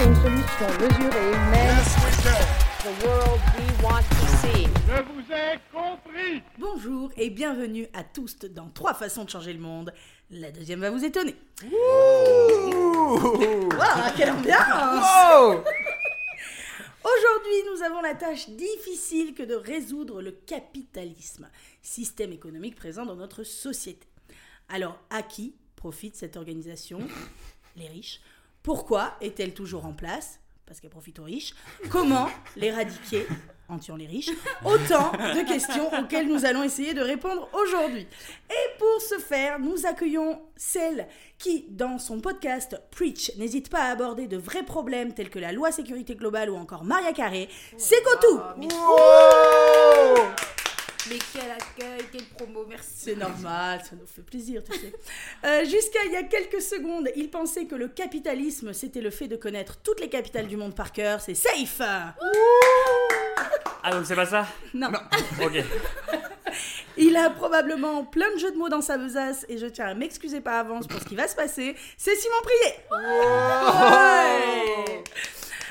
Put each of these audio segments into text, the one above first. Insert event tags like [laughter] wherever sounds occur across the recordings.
apporter une solution mesurée, humaine. The world we want to see. Je vous ai compris Bonjour et bienvenue à tous dans Trois façons de changer le monde. La deuxième va vous étonner. Waouh, quelle ambiance [laughs] Aujourd'hui, nous avons la tâche difficile que de résoudre le capitalisme, système économique présent dans notre société. Alors, à qui profite cette organisation? Les riches. Pourquoi est-elle toujours en place? Parce qu'elle profite aux riches. Comment l'éradiquer? En tuant les riches Autant de questions auxquelles nous allons essayer de répondre aujourd'hui. Et pour ce faire, nous accueillons celle qui, dans son podcast Preach, n'hésite pas à aborder de vrais problèmes tels que la loi sécurité globale ou encore Maria Carré. C'est Kotou Mais quel accueil, quelle promo, merci. C'est normal, ça nous fait plaisir, tu sais. [laughs] Euh, Jusqu'à il y a quelques secondes, il pensait que le capitalisme, c'était le fait de connaître toutes les capitales du monde par cœur. C'est safe Ah donc c'est pas ça? Non. Ok. [laughs] Il a probablement plein de jeux de mots dans sa besace et je tiens à m'excuser par avance pour ce qui va se passer. C'est Simon Prié Ouais.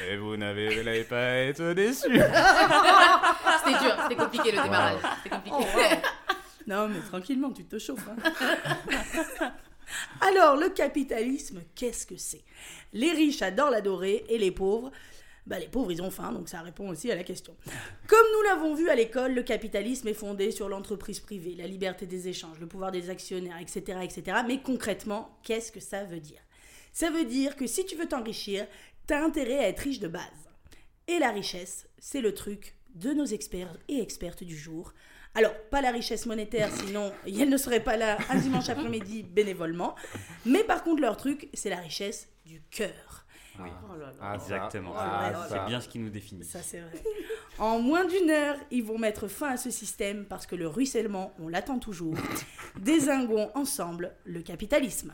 Et vous n'avez pas être déçus [laughs] C'était dur, c'était compliqué le démarrage. C'était compliqué. Non, mais tranquillement, tu te chauffes. hein. [laughs] Alors, le capitalisme, qu'est-ce que c'est? Les riches adorent l'adorer et les pauvres, bah, les pauvres, ils ont faim, donc ça répond aussi à la question. Comme nous l'avons vu à l'école, le capitalisme est fondé sur l'entreprise privée, la liberté des échanges, le pouvoir des actionnaires, etc., etc. Mais concrètement, qu'est-ce que ça veut dire? Ça veut dire que si tu veux t'enrichir, t'as intérêt à être riche de base. Et la richesse, c'est le truc de nos experts et expertes du jour. Alors, pas la richesse monétaire, sinon [laughs] elles ne seraient pas là un dimanche après-midi bénévolement. Mais par contre, leur truc, c'est la richesse du cœur. Oui. Oh là là. Ah. Exactement. Ah, c'est bien ce qui nous définit. Ça, c'est vrai. En moins d'une heure, ils vont mettre fin à ce système parce que le ruissellement, on l'attend toujours. Désinguons ensemble le capitalisme.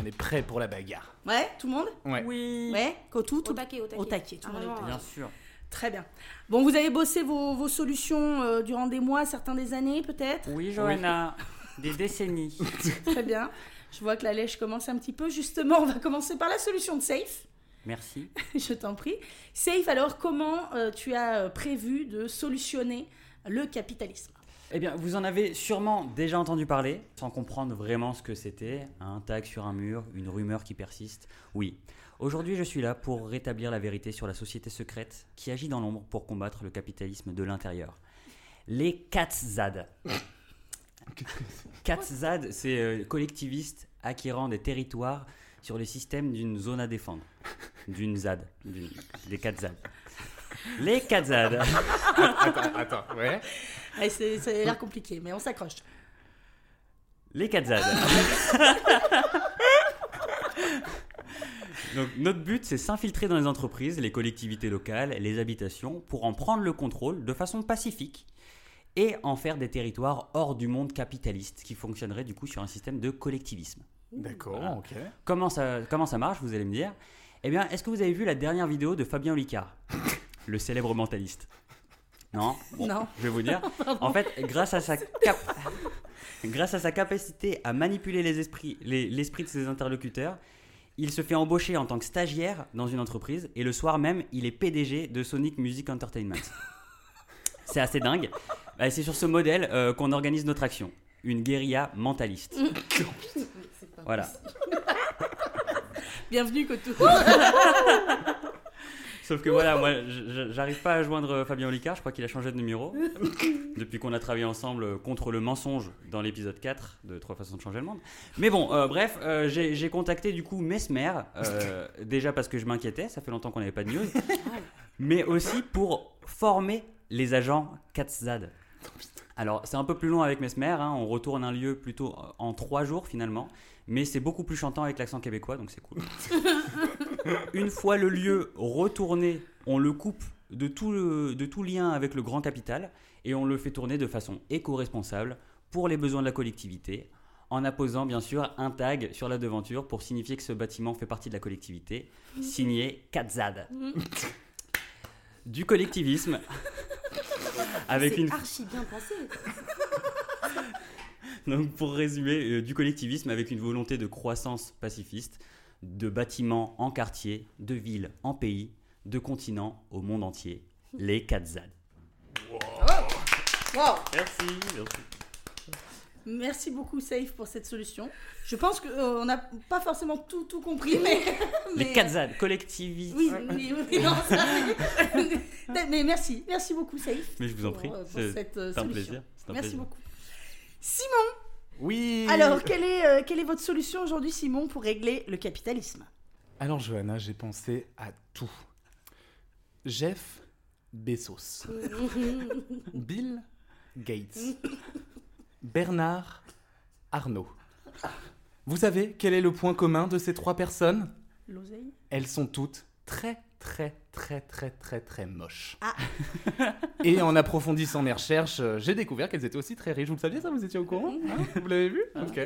On est prêt pour la bagarre. Ouais, tout le monde Ouais. Oui. Ouais, Kotou, tout Au taquet, au taquet. Au taquet, tout le monde est au taquet. Bien sûr. Très bien. Bon, vous avez bossé vos, vos solutions euh, durant des mois, certains des années peut-être Oui, Johanna. Des décennies. [laughs] Très bien. Je vois que la lèche commence un petit peu. Justement, on va commencer par la solution de Safe. Merci. [laughs] Je t'en prie. Safe, alors, comment euh, tu as euh, prévu de solutionner le capitalisme? Eh bien, vous en avez sûrement déjà entendu parler, sans comprendre vraiment ce que c'était. Un tag sur un mur, une rumeur qui persiste. Oui. Aujourd'hui, je suis là pour rétablir la vérité sur la société secrète qui agit dans l'ombre pour combattre le capitalisme de l'intérieur. Les Katzad. [laughs] Katzad, c'est euh, collectivistes acquérant des territoires sur les systèmes d'une zone à défendre. D'une ZAD. Des Katzad. Les Katzad. Attends, attends, ouais. Ouais, c'est- Ça a l'air compliqué, mais on s'accroche. Les Katzad. [laughs] Donc notre but, c'est s'infiltrer dans les entreprises, les collectivités locales, les habitations, pour en prendre le contrôle de façon pacifique et en faire des territoires hors du monde capitaliste qui fonctionnerait du coup sur un système de collectivisme. D'accord, Voilà. ok. Comment ça, comment ça marche, vous allez me dire? Eh bien, est-ce que vous avez vu la dernière vidéo de Fabien Olicard, le célèbre mentaliste Non Bon, [laughs] Non. Je vais vous dire. [laughs] En fait, grâce à sa cap- [laughs] grâce à sa capacité à manipuler les esprits, les- l'esprit de ses interlocuteurs, il se fait embaucher en tant que stagiaire dans une entreprise et le soir même, il est PDG de Sonic Music Entertainment. C'est assez dingue. Bah, c'est sur ce modèle euh, qu'on organise notre action. Une guérilla mentaliste. Voilà. Bienvenue, Kotou. Sauf que voilà, moi, j'arrive pas à joindre Fabien Olicard, je crois qu'il a changé de numéro. [laughs] depuis qu'on a travaillé ensemble contre le mensonge dans l'épisode 4 de Trois façons de changer le monde. Mais bon, euh, bref, euh, j'ai contacté du coup Mesmer, euh, [laughs] déjà parce que je m'inquiétais, ça fait longtemps qu'on n'avait pas de news, [laughs] mais aussi pour former les agents Katzad. Alors, c'est un peu plus long avec Mesmer, hein, on retourne un lieu plutôt en trois jours finalement, mais c'est beaucoup plus chantant avec l'accent québécois, donc c'est cool. [laughs] Une fois le lieu retourné, on le coupe de tout, le- de tout lien avec le grand capital et on le fait tourner de façon éco-responsable pour les besoins de la collectivité, en apposant bien sûr un tag sur la devanture pour signifier que ce bâtiment fait partie de la collectivité, signé Katzad. [laughs] Du collectivisme. Avec une, archi bien pensé. Donc, pour résumer, euh, du collectivisme avec une volonté de croissance pacifiste, de bâtiments en quartier, de villes en pays, de continents au monde entier. Les 4 ZAD. Wow. Merci, merci. Merci beaucoup, Safe, pour cette solution. Je pense qu'on n'a pas forcément tout, tout compris, mais. [laughs] Les mais- 4 ZAD, collectivisme. Oui, oui, oui, non, ça- mais [laughs] merci, merci beaucoup, Safe. Mais je vous en prie, euh, pour cette euh, un solution. plaisir. un Merci plaisir. beaucoup. Simon, Oui. alors, quelle est, euh, quelle est votre solution aujourd'hui, Simon, pour régler le capitalisme? Alors, Johanna, j'ai pensé à tout. Jeff Bezos. [laughs] Bill Gates. Bernard Arnault. Vous savez quel est le point commun de ces trois personnes? L'oseille Elles sont toutes très, très, très, très, très, très moches. Ah. [laughs] Et en approfondissant mes recherches, euh, j'ai découvert qu'elles étaient aussi très riches. Vous le saviez ça Vous étiez au courant Hein Vous l'avez vu Ok.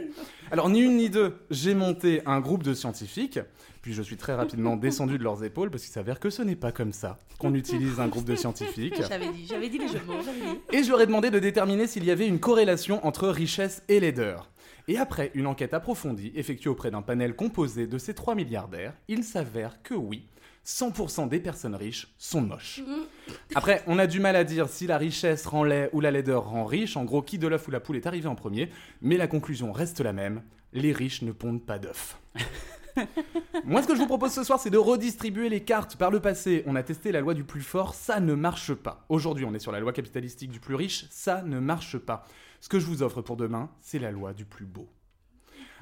Alors, ni une ni deux, j'ai monté un groupe de scientifiques, puis je suis très rapidement descendu de leurs épaules parce qu'il s'avère que ce n'est pas comme ça qu'on utilise un groupe de scientifiques. [laughs] J'avais dit, j'avais dit les jeux de mots. Et je leur ai demandé de déterminer s'il y avait une corrélation entre richesse et laideur. Et après une enquête approfondie effectuée auprès d'un panel composé de ces trois milliardaires, il s'avère que oui, 100% des personnes riches sont moches. Après, on a du mal à dire si la richesse rend laid ou la laideur rend riche, en gros qui de l'œuf ou la poule est arrivé en premier, mais la conclusion reste la même, les riches ne pondent pas d'œufs. [laughs] Moi, ce que je vous propose ce soir, c'est de redistribuer les cartes. Par le passé, on a testé la loi du plus fort, ça ne marche pas. Aujourd'hui, on est sur la loi capitalistique du plus riche, ça ne marche pas. Ce que je vous offre pour demain, c'est la loi du plus beau.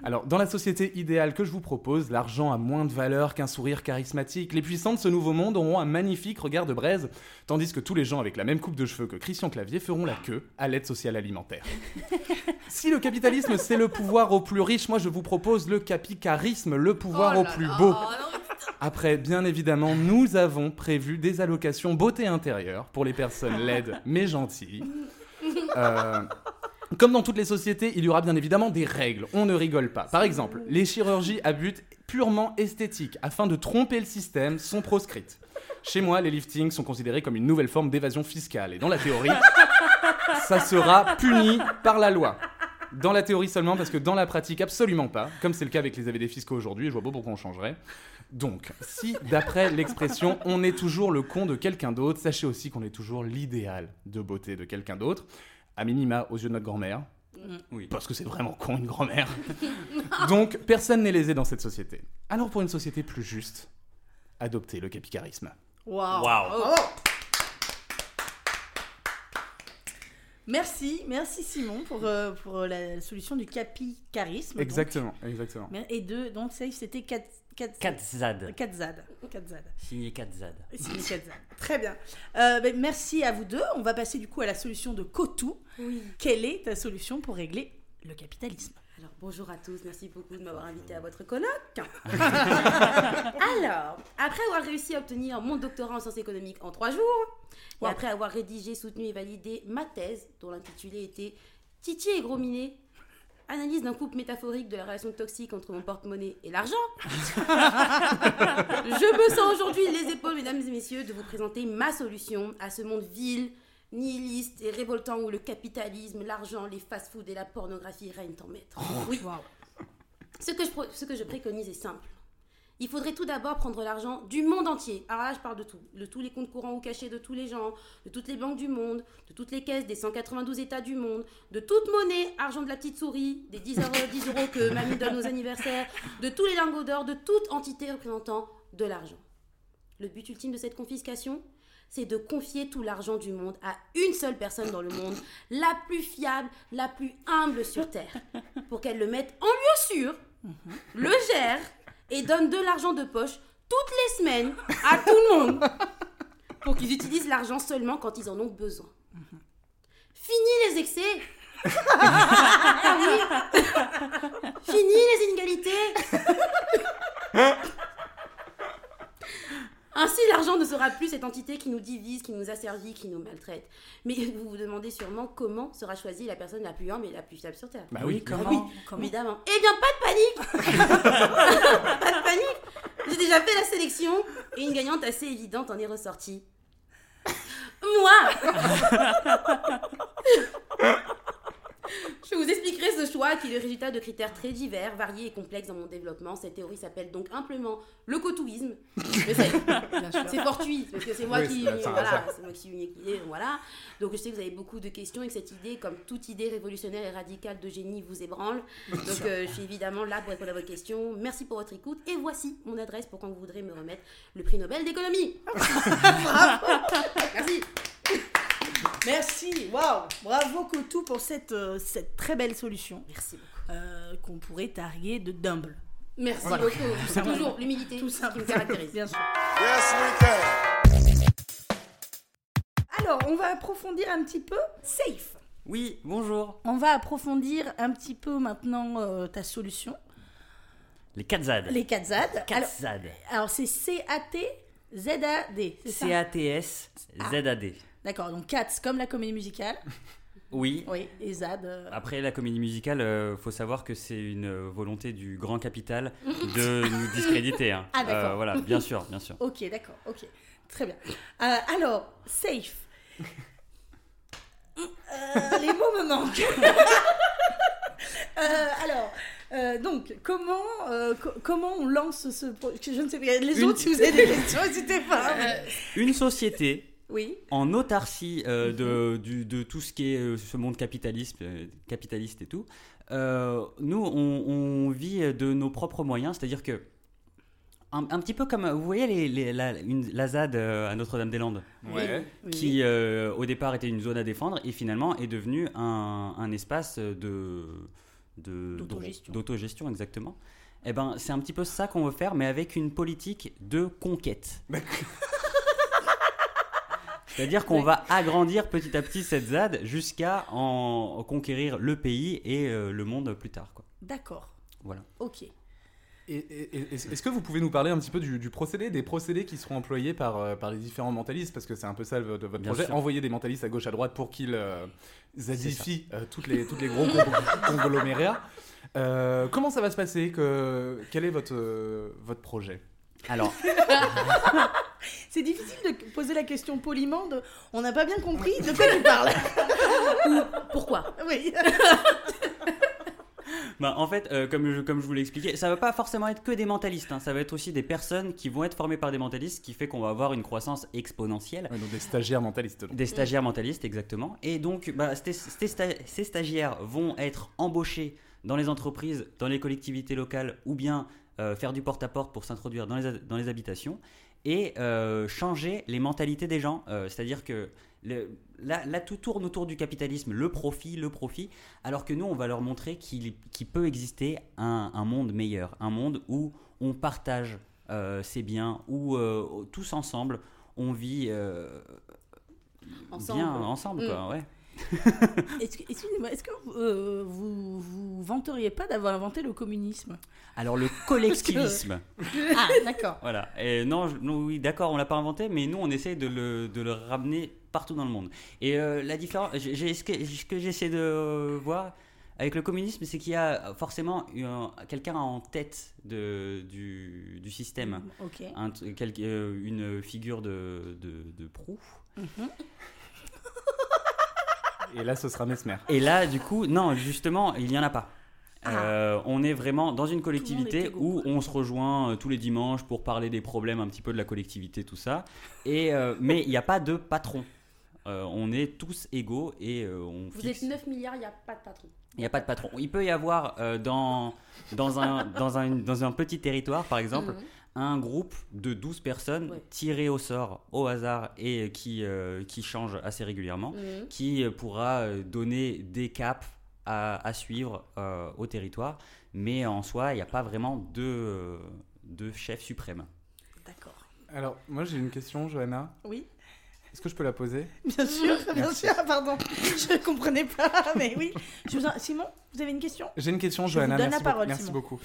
Alors, dans la société idéale que je vous propose, l'argent a moins de valeur qu'un sourire charismatique. Les puissants de ce nouveau monde auront un magnifique regard de braise, tandis que tous les gens avec la même coupe de cheveux que Christian Clavier feront la queue à l'aide sociale alimentaire. [laughs] si le capitalisme c'est le pouvoir au plus riche, moi je vous propose le capicarisme, le pouvoir Oh au plus beau. non, Après, bien évidemment, nous avons prévu des allocations beauté intérieure pour les personnes [laughs] laides mais gentilles. [laughs] Euh, comme dans toutes les sociétés, il y aura bien évidemment des règles. On ne rigole pas. Par exemple, les chirurgies à but purement esthétique, afin de tromper le système, sont proscrites. Chez moi, les liftings sont considérés comme une nouvelle forme d'évasion fiscale. Et dans la théorie, [laughs] ça sera puni par la loi. Dans la théorie seulement, parce que dans la pratique, absolument pas. Comme c'est le cas avec les AVD fiscaux aujourd'hui, je vois pas pourquoi on changerait. Donc, si d'après l'expression, on est toujours le con de quelqu'un d'autre, sachez aussi qu'on est toujours l'idéal de beauté de quelqu'un d'autre. À minima, aux yeux de notre grand-mère. Oui. Parce que c'est vraiment con, une grand-mère. [laughs] Donc, personne n'est lésé dans cette société. Alors, pour une société plus juste, adoptez le capicarisme. Waouh. Waouh. Bravo. Merci, merci Simon pour, euh, pour euh, la solution du capicarisme. donc. Exactement, exactement. Mais- Et deux, donc c'était 4 4 ZAD. 4 ZAD. 4 ZAD. Signé 4 ZAD. C'est les quatre ZAD. Très bien. Euh, ben, merci à vous deux. On va passer du coup à la solution de Kotou. Oui. Quelle est ta solution pour régler le capitalisme? Alors bonjour à tous, merci beaucoup de m'avoir invité à votre colloque. [laughs] Alors, après avoir réussi à obtenir mon doctorat en sciences économiques en trois jours, et Wow. après avoir rédigé, soutenu et validé ma thèse, dont l'intitulé était Titi et Gros Minet, analyse d'un couple métaphorique de la relation toxique entre mon porte-monnaie et l'argent, [laughs] je me sens aujourd'hui les épaules, mesdames et messieurs, de vous présenter ma solution à ce monde vil, nihiliste et révoltant où le capitalisme, l'argent, les fast-foods et la pornographie règnent en maître. Oui. Ce que, je, ce que je préconise est simple. Il faudrait tout d'abord prendre l'argent du monde entier. Alors là, je parle de tout. De tous les comptes courants ou cachés de tous les gens, de toutes les banques du monde, de toutes les caisses des 192 États du monde, de toute monnaie, argent de la petite souris, des 10 euros, [laughs] 10 euros que mamie donne aux anniversaires, de tous les lingots d'or, de toute entité représentant de l'argent. Le but ultime de cette confiscation, c'est de confier tout l'argent du monde à une seule personne dans le monde, la plus fiable, la plus humble sur Terre, pour qu'elle le mette en lieu sûr, le gère et donne de l'argent de poche toutes les semaines à tout le monde, pour qu'ils utilisent l'argent seulement quand ils en ont besoin. Fini les excès. [laughs] Ah oui. Fini les inégalités Ainsi, l'argent ne sera plus cette entité qui nous divise, qui nous asservit, qui nous maltraite. Mais [laughs] vous vous demandez sûrement comment sera choisie la personne la plus humble et la plus fiable sur Terre. Bah oui, comment, oui, comment Évidemment. Eh bien, pas de panique [laughs] Pas de panique J'ai déjà fait la sélection et une gagnante assez évidente en est ressortie. Moi [laughs] Je vous expliquerai ce choix qui est le résultat de critères très divers, variés et complexes dans mon développement. Cette théorie s'appelle donc simplement le cotouisme. C'est fortuit, parce que c'est moi, Oui, qui, ça- voilà, ça- c'est moi qui l'idée, donc voilà. Donc je sais que vous avez beaucoup de questions et que cette idée, comme toute idée révolutionnaire et radicale de génie, vous ébranle. Donc euh, je suis évidemment là pour répondre à vos questions. Merci pour votre écoute et voici mon adresse pour quand vous voudrez me remettre le prix Nobel d'économie. [laughs] Merci. Merci, waouh, bravo Kotou pour cette, euh, cette très belle solution Merci beaucoup. euh, qu'on pourrait targuer de dumble. Merci Voilà. beaucoup. Toujours l'humilité Tout qui ça, me caractérise. bien sûr. Yes, we can. Alors, on va approfondir un petit peu. Safe. Oui, bonjour. On va approfondir un petit peu maintenant euh, ta solution. Les 4 ZAD. Les 4 ZAD. 4 Alors, ZAD. alors c'est C-A-T-Z-A-D, c'est ça? C-A-T-S Z-A-D. D'accord, donc 4 comme la comédie musicale. [laughs] Oui. Oui, et ZAD. euh, Après la comédie musicale, euh, faut savoir que c'est une euh, volonté du grand capital [laughs] de nous discréditer. hein. Ah, d'accord. Euh, voilà, bien sûr, bien sûr. [laughs] Ok, d'accord, ok. Très bien. Euh, alors, safe. Euh, les mots me manquent. Euh, alors, euh, donc, comment, euh, co- comment on lance ce pro- Je ne sais pas. Les Une- autres, si vous avez des questions, n'hésitez pas. Une société Oui. en autarcie euh, de, du- de tout ce qui est euh, ce monde capitaliste, euh, capitaliste et tout, euh, nous, on, on vit de nos propres moyens, c'est-à-dire que un, un petit peu comme, vous voyez les, les- la, une, la ZAD à Notre-Dame-des-Landes, Ouais. Oui. qui euh, au départ était une zone à défendre et finalement est devenue un, un espace de de- D'autogestion. d'autogestion exactement. Eh ben, c'est un petit peu ça qu'on veut faire, mais avec une politique de conquête. C'est-à-dire qu'on Ouais. va agrandir petit à petit cette ZAD jusqu'à en conquérir le pays et euh, le monde plus tard. Quoi. D'accord. Voilà. Ok. Et- et- et- Est-ce que vous pouvez nous parler un petit peu du, du procédé, des procédés qui seront employés par, euh, par les différents mentalistes? Parce que c'est un peu ça le- votre, votre Bien projet, sûr. envoyer des mentalistes à gauche à droite pour qu'ils euh, zadifient euh, toutes les, toutes les gros con- [laughs] conglomérats. Euh, comment ça va se passer? Que, Quel est votre, votre projet? Alors, [laughs] C'est difficile de poser la question poliment. de- On n'a pas bien compris de quoi tu parles? [laughs] Pourquoi? Oui. [laughs] bah, en fait, euh, comme, je, comme je vous l'ai expliqué, ça va pas forcément être que des mentalistes. hein. Ça va être aussi des personnes qui vont être formées par des mentalistes, ce qui fait qu'on va avoir une croissance exponentielle. Ouais, donc des stagiaires mentalistes. donc. Des stagiaires mentalistes, exactement. Et donc, bah, ces stagiaires vont être embauchés dans les entreprises, dans les collectivités locales, ou bien euh, faire du porte-à-porte pour s'introduire dans les, dans les habitations, et euh, changer les mentalités des gens. Euh, C'est-à-dire que le- là, là, tout tourne autour du capitalisme, le profit, le profit, alors que nous, on va leur montrer qu'il qu'il peut exister un, un monde meilleur, un monde où on partage ses biens, où tous ensemble, on vit Ensemble. bien ensemble, Mm. ouais. [laughs] Est-ce que- Excusez-moi, est-ce que euh, vous vous vanteriez pas d'avoir inventé le communisme? Alors le collectivisme, [laughs] Ah, d'accord. voilà. Et non, je- non, oui, d'accord, on l'a pas inventé, mais nous, on essaie de le, de le ramener partout dans le monde. Et euh, la différence, j'ai- ce que, j'essaie de voir avec le communisme, c'est qu'il y a forcément quelqu'un en tête de, du, du système. Un quel- euh, une figure de, de, de proue. Et là, ce sera Mesmer. Et là, du coup, non, justement, il n'y en a pas. Ah. Euh, on est vraiment dans une collectivité où on se rejoint euh, tous les dimanches pour parler des problèmes un petit peu de la collectivité, tout ça. Et, euh, mais il n'y a pas de patron. Euh, on est tous égaux et euh, on Vous fixe- êtes 9 milliards, il n'y a pas de patron. Il n'y a pas de patron. Il peut y avoir euh, dans, dans, un, dans, un, dans un petit territoire, par exemple, Mhm. Un groupe de 12 personnes Ouais. tirées au sort, au hasard, et qui, euh, qui changent assez régulièrement Mhm. qui euh, pourra euh, donner des caps à, à suivre euh, au territoire. Mais en soi, il n'y a pas vraiment de, euh, de chef suprême. D'accord. Alors, moi, j'ai une question, Johanna. Oui, Est-ce que je peux la poser? Bien sûr, bien Merci. sûr. Pardon, je ne comprenais pas, mais oui. Je vous en- Simon, vous avez une question? J'ai une question, Je Johanna. vous donne merci la parole, beaucoup. Merci beaucoup.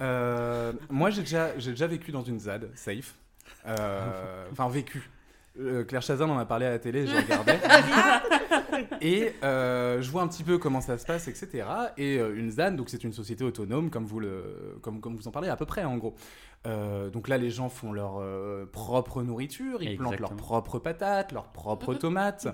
Euh, moi, j'ai déjà, j'ai déjà vécu dans une ZAD, safe. Euh, Enfin, vécu. Euh, Claire Chazin en a parlé à la télé, je regardais. [laughs] et euh, je vois un petit peu comment ça se passe, etc. Et euh, une ZAD, donc c'est une société autonome, comme vous, le, comme, comme vous en parlez à peu près, en gros. Euh, donc là, les gens font leur euh, propre nourriture, ils plantent Exactement. leurs propres patates, leurs propres tomates.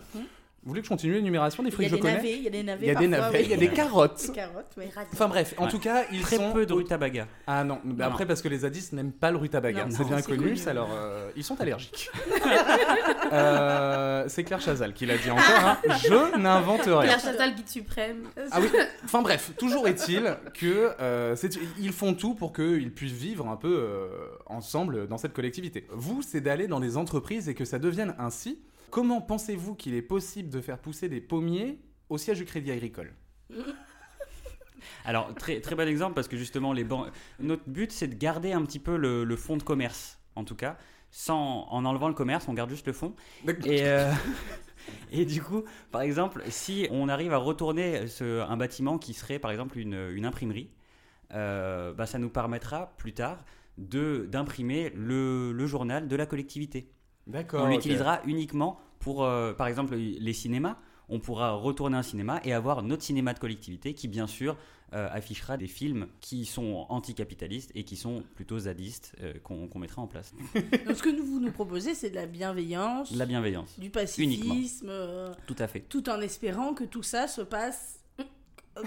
Vous voulez que je continue l'énumération des fruits que je connais navets, il y a des navets. Il y a des navets, oui. il y a des carottes. Des carottes. Enfin bref, en Ouais. tout cas, ils Très sont peu de rutabaga. Ah non, mais après parce que les zadistes n'aiment pas le rutabaga, c'est bien connu, connu. ça leur, euh, ils sont [laughs] allergiques. Euh, c'est Claire Chazal qui l'a dit encore, hein. je n'invente rien. Claire Chazal, guide suprême. Ah oui, enfin bref, toujours est-il que euh, ils font tout pour qu'ils puissent vivre un peu euh, ensemble dans cette collectivité. Vous, c'est d'aller dans des entreprises et que ça devienne ainsi. Comment pensez-vous qu'il est possible de faire pousser des pommiers au siège du Crédit Agricole? [laughs] Alors, très, très bon exemple parce que justement, les notre but, c'est de garder un petit peu le, le fonds de commerce, en tout cas. Sans, en enlevant le commerce, on garde juste le fond. Et, euh, [laughs] et du coup, par exemple, si on arrive à retourner ce- un bâtiment qui serait, par exemple, une, une imprimerie, euh, bah, ça nous permettra plus tard d'imprimer le, le journal de la collectivité. D'accord. On l'utilisera uniquement pour, euh, par exemple, les cinémas. On pourra retourner un cinéma et avoir notre cinéma de collectivité qui, bien sûr, euh, affichera des films qui sont anticapitalistes et qui sont plutôt zadistes euh, qu'on mettra en place. [laughs] Donc, ce que nous, vous nous proposez, c'est de la bienveillance, De la bienveillance, du pacifisme, euh, tout à fait. tout en espérant que tout ça se passe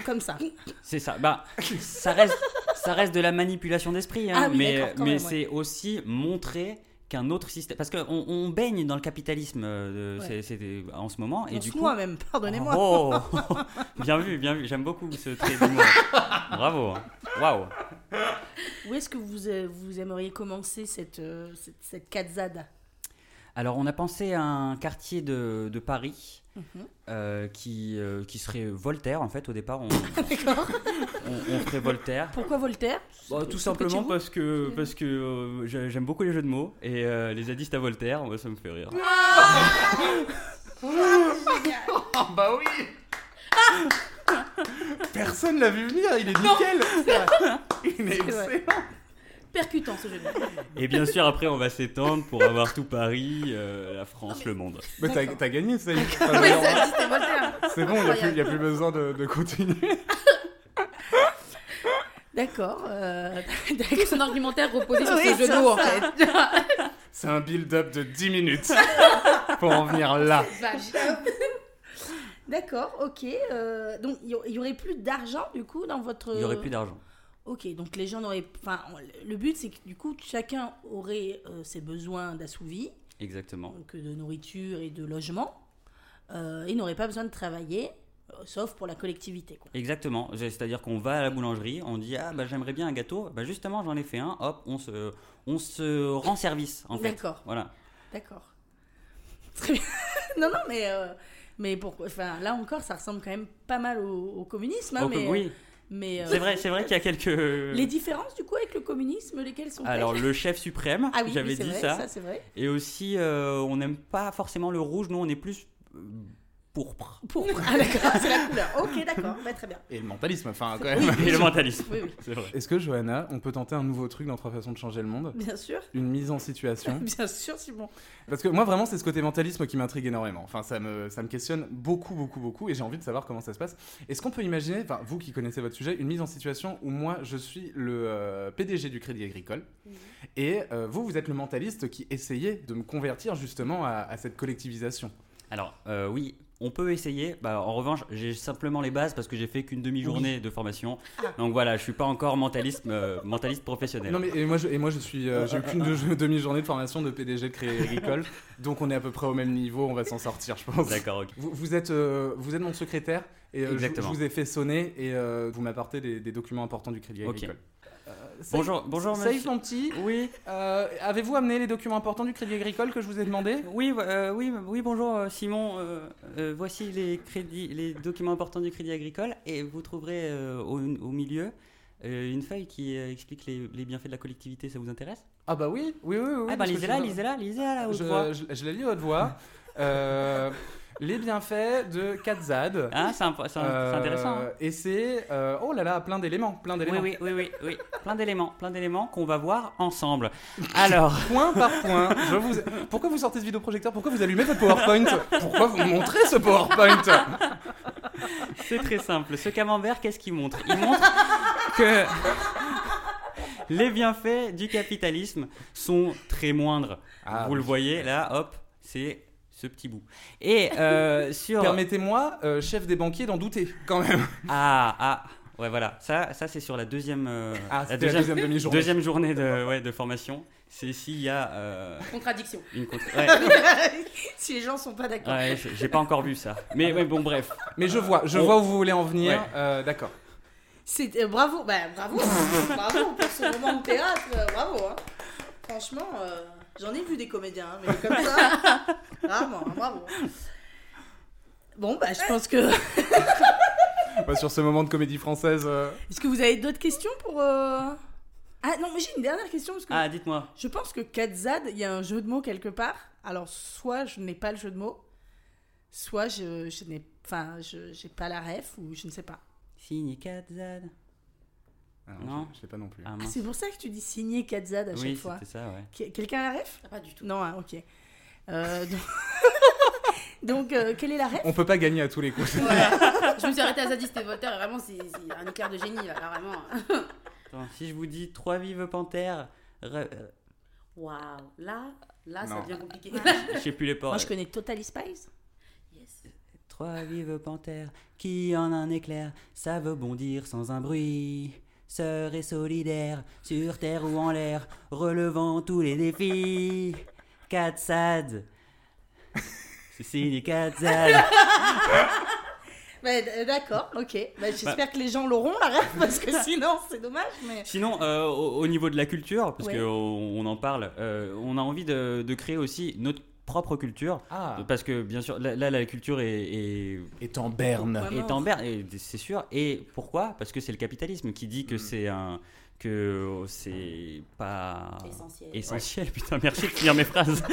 comme ça. [laughs] C'est ça. Bah, ça reste, ça reste de la manipulation d'esprit, hein, Ah oui, mais, mais ouais. c'est aussi montrer qu'un autre système, parce qu'on on baigne dans le capitalisme euh, de- Ouais. c'est- c'est- en ce moment, et On du coup, noie même, pardonnez-moi. Oh Bien vu, bien vu. J'aime beaucoup ce trait d'humour. [laughs] Bravo. Waouh. Où est-ce que vous, euh, vous aimeriez commencer cette, euh, cette, Alors, on a pensé à un quartier de, de Paris Mhm. euh, qui, euh, qui serait Voltaire, en fait. Au départ, on, [laughs] D'accord. on, on ferait Voltaire. Pourquoi Voltaire? Bah, tout simplement parce que, parce que euh, j'ai- j'aime beaucoup les jeux de mots et euh, les zadistes à Voltaire, ça me fait rire. Ah [laughs] bah oui [laughs] Personne l'a vu venir, il est nickel Il est excellent Percutant ce jeu de mots. [laughs] Et bien sûr, après, on va s'étendre pour avoir tout Paris, euh, la France, le monde. Mais t'as gagné, ça y est. C'est bon, il n'y a, plus- y a plus besoin de, de continuer. [laughs] D'accord. euh, [laughs] son argumentaire reposait sur Oui, ce jeu de mots en ça. fait. C'est un build-up de 10 minutes pour en venir là. D'accord, ok. euh, donc, il y, y aurait plus d'argent, du coup, dans votre... Il n'y aurait plus d'argent. Ok, donc les gens n'auraient... Enfin, le but, c'est que, du coup, chacun aurait euh, ses besoins d'assouvi, Exactement. donc de nourriture et de logement. Euh, il n'aurait pas besoin de travailler, euh, sauf pour la collectivité, quoi. Exactement, c'est-à-dire qu'on va à la boulangerie, on dit ah bah j'aimerais bien un gâteau, bah justement j'en ai fait un, hop on se on se rend service en fait. D'accord. Voilà. D'accord. [laughs] Très bien. non, non, mais... euh, mais pourquoi Enfin, là encore, ça ressemble quand même pas mal au, au communisme, hein, mais... oui, mais euh, c'est vrai, c'est vrai qu'il y a quelques. Les différences, du coup, avec le communisme, lesquelles sont Alors le chef suprême, Ah oui, j'avais oui, dit vrai, ça. ça c'est vrai. Et aussi euh, on n'aime pas forcément le rouge, nous on est plus pourpre. Pour... Ah d'accord, c'est la couleur. Ok, d'accord, bah, très bien. Et le mentalisme, enfin, quand même. Et le mentalisme. Oui, oui, C'est vrai. Est-ce que, Johanna, on peut tenter un nouveau truc dans Trois façons de changer le monde? Bien sûr. Une mise en situation [laughs] Bien sûr, Simon. Parce que moi, vraiment, c'est ce côté mentalisme qui m'intrigue énormément. Enfin, ça me, ça me questionne beaucoup, beaucoup, beaucoup, et j'ai envie de savoir comment ça se passe. Est-ce qu'on peut imaginer, enfin, vous qui connaissez votre sujet, une mise en situation où moi, je suis le euh, PDG du Crédit Agricole, et euh, vous, vous êtes le mentaliste qui essayait de me convertir justement à, à cette collectivisation? Alors euh, oui, on peut essayer. Bah, en revanche, j'ai simplement les bases parce que j'ai fait qu'une demi-journée de formation. Donc voilà, je suis pas encore mentaliste, euh, mentaliste professionnel. Non mais et moi je, et moi je suis euh, j'ai eu qu'une [laughs] de- demi-journée de formation de PDG de Crédit Agricole donc on est à peu près au même niveau on va s'en sortir je pense. D'accord, ok. Vous, vous êtes euh, vous êtes mon secrétaire et euh, je, Exactement. je vous ai fait sonner et euh, vous m'apportez des, des documents importants du Crédit. Agricole. Bonjour, bonjour monsieur. mon petit, Oui, euh, avez-vous amené les documents importants du Crédit Agricole que je vous ai demandé? Oui, euh, oui, oui, bonjour euh, Simon. Euh, voici les crédits, les documents importants du Crédit Agricole et vous trouverez au, au milieu une feuille qui explique les, les bienfaits de la collectivité. Ça vous intéresse? Ah bah oui, oui, oui, oui. Ah bah lisez-la, lisez-la, lisez-la haute Je, voix. je, je la lis à haute voix. [laughs] Les bienfaits de Katzad. Ah, c'est Euh, intéressant. hein. Et c'est euh, oh là là, plein d'éléments, plein Oui, d'éléments. oui, oui, oui, oui. Plein d'éléments, plein d'éléments qu'on va voir ensemble. Alors, [laughs] Point par point, je vous... pourquoi vous sortez ce vidéoprojecteur? Pourquoi vous allumez votre PowerPoint? Pourquoi vous montrez ce PowerPoint? C'est très simple. Ce camembert, qu'est-ce qu'il montre? Il montre que les bienfaits du capitalisme sont très moindres. Ah, Vous le voyez là, hop, c'est ce petit bout. Et euh, [laughs] sur. Permettez-moi, euh, chef des banquiers, d'en douter, quand même. Ah, ah, ouais, voilà. Ça, ça c'est sur la deuxième, euh, Ah, la deuxième demi-journée. deuxième journée de, ouais, de formation. C'est s'il y a euh, Contradiction. une contre. Ouais, [laughs] si les gens sont pas d'accord. ouais, j'ai pas encore vu ça. Mais ouais, bon, bref. Mais je vois, je Oh. vois où vous voulez en venir. Ouais. Euh, D'accord. C'est euh, bravo, bah, bravo, [laughs] bravo pour ce moment de théâtre, euh, bravo. hein. Franchement, euh, j'en ai vu des comédiens, hein, mais [laughs] comme ça, vraiment, hein, bravo. Bon, bah, je pense que. [laughs] Bah, sur ce moment de comédie française. euh, Est-ce que vous avez d'autres questions pour. euh, Ah non, mais j'ai une dernière question parce que Ah, dites-moi. je pense que Katzad, il y a un jeu de mots quelque part. Alors, soit je n'ai pas le jeu de mots, soit je, je n'ai. Enfin, je j'ai pas la ref ou je ne sais pas. Signé Katzad. Ah Non. je, je sais pas non plus. Ah, Ah, c'est pour ça que tu dis signer Katzad à oui, chaque fois. c'était ça, ouais. Qui- Quelqu'un a la ref? Ah, pas du tout. Non, hein, ok. Euh, donc, [laughs] donc, euh, quelle est la ref? On peut pas gagner à tous les coups. [laughs] Je me suis arrêtée à Zadiste et Voltaire et vraiment, c'est un éclair de génie, là, vraiment. [laughs] Attends, si je vous dis trois vives panthères, re- euh, Waouh, là, là, ça devient compliqué. je sais plus les ports. Moi, je connais Totally Spice. Yes. Trois vives panthères qui en un éclair savent bondir sans un bruit. Sœurs et solidaires, sur terre ou en l'air, relevant tous les défis. Katsad. [laughs] Signé Katsad. [laughs] Bah, D'accord, ok. Bah, J'espère que les gens l'auront, la ref, parce que [laughs] sinon, c'est dommage. Mais... Sinon, euh, au, au niveau de la culture, parce Ouais. qu'on on en parle, euh, on a envie de, de créer aussi notre propre culture. Ah, Parce que bien sûr, là, là, la culture est, est, est en berne. Ouais. est en berne, et c'est sûr. Et pourquoi? Parce que c'est le capitalisme qui dit que c'est un que c'est pas Essentiel. essentiel. [laughs] Putain, merci de finir mes phrases. [laughs]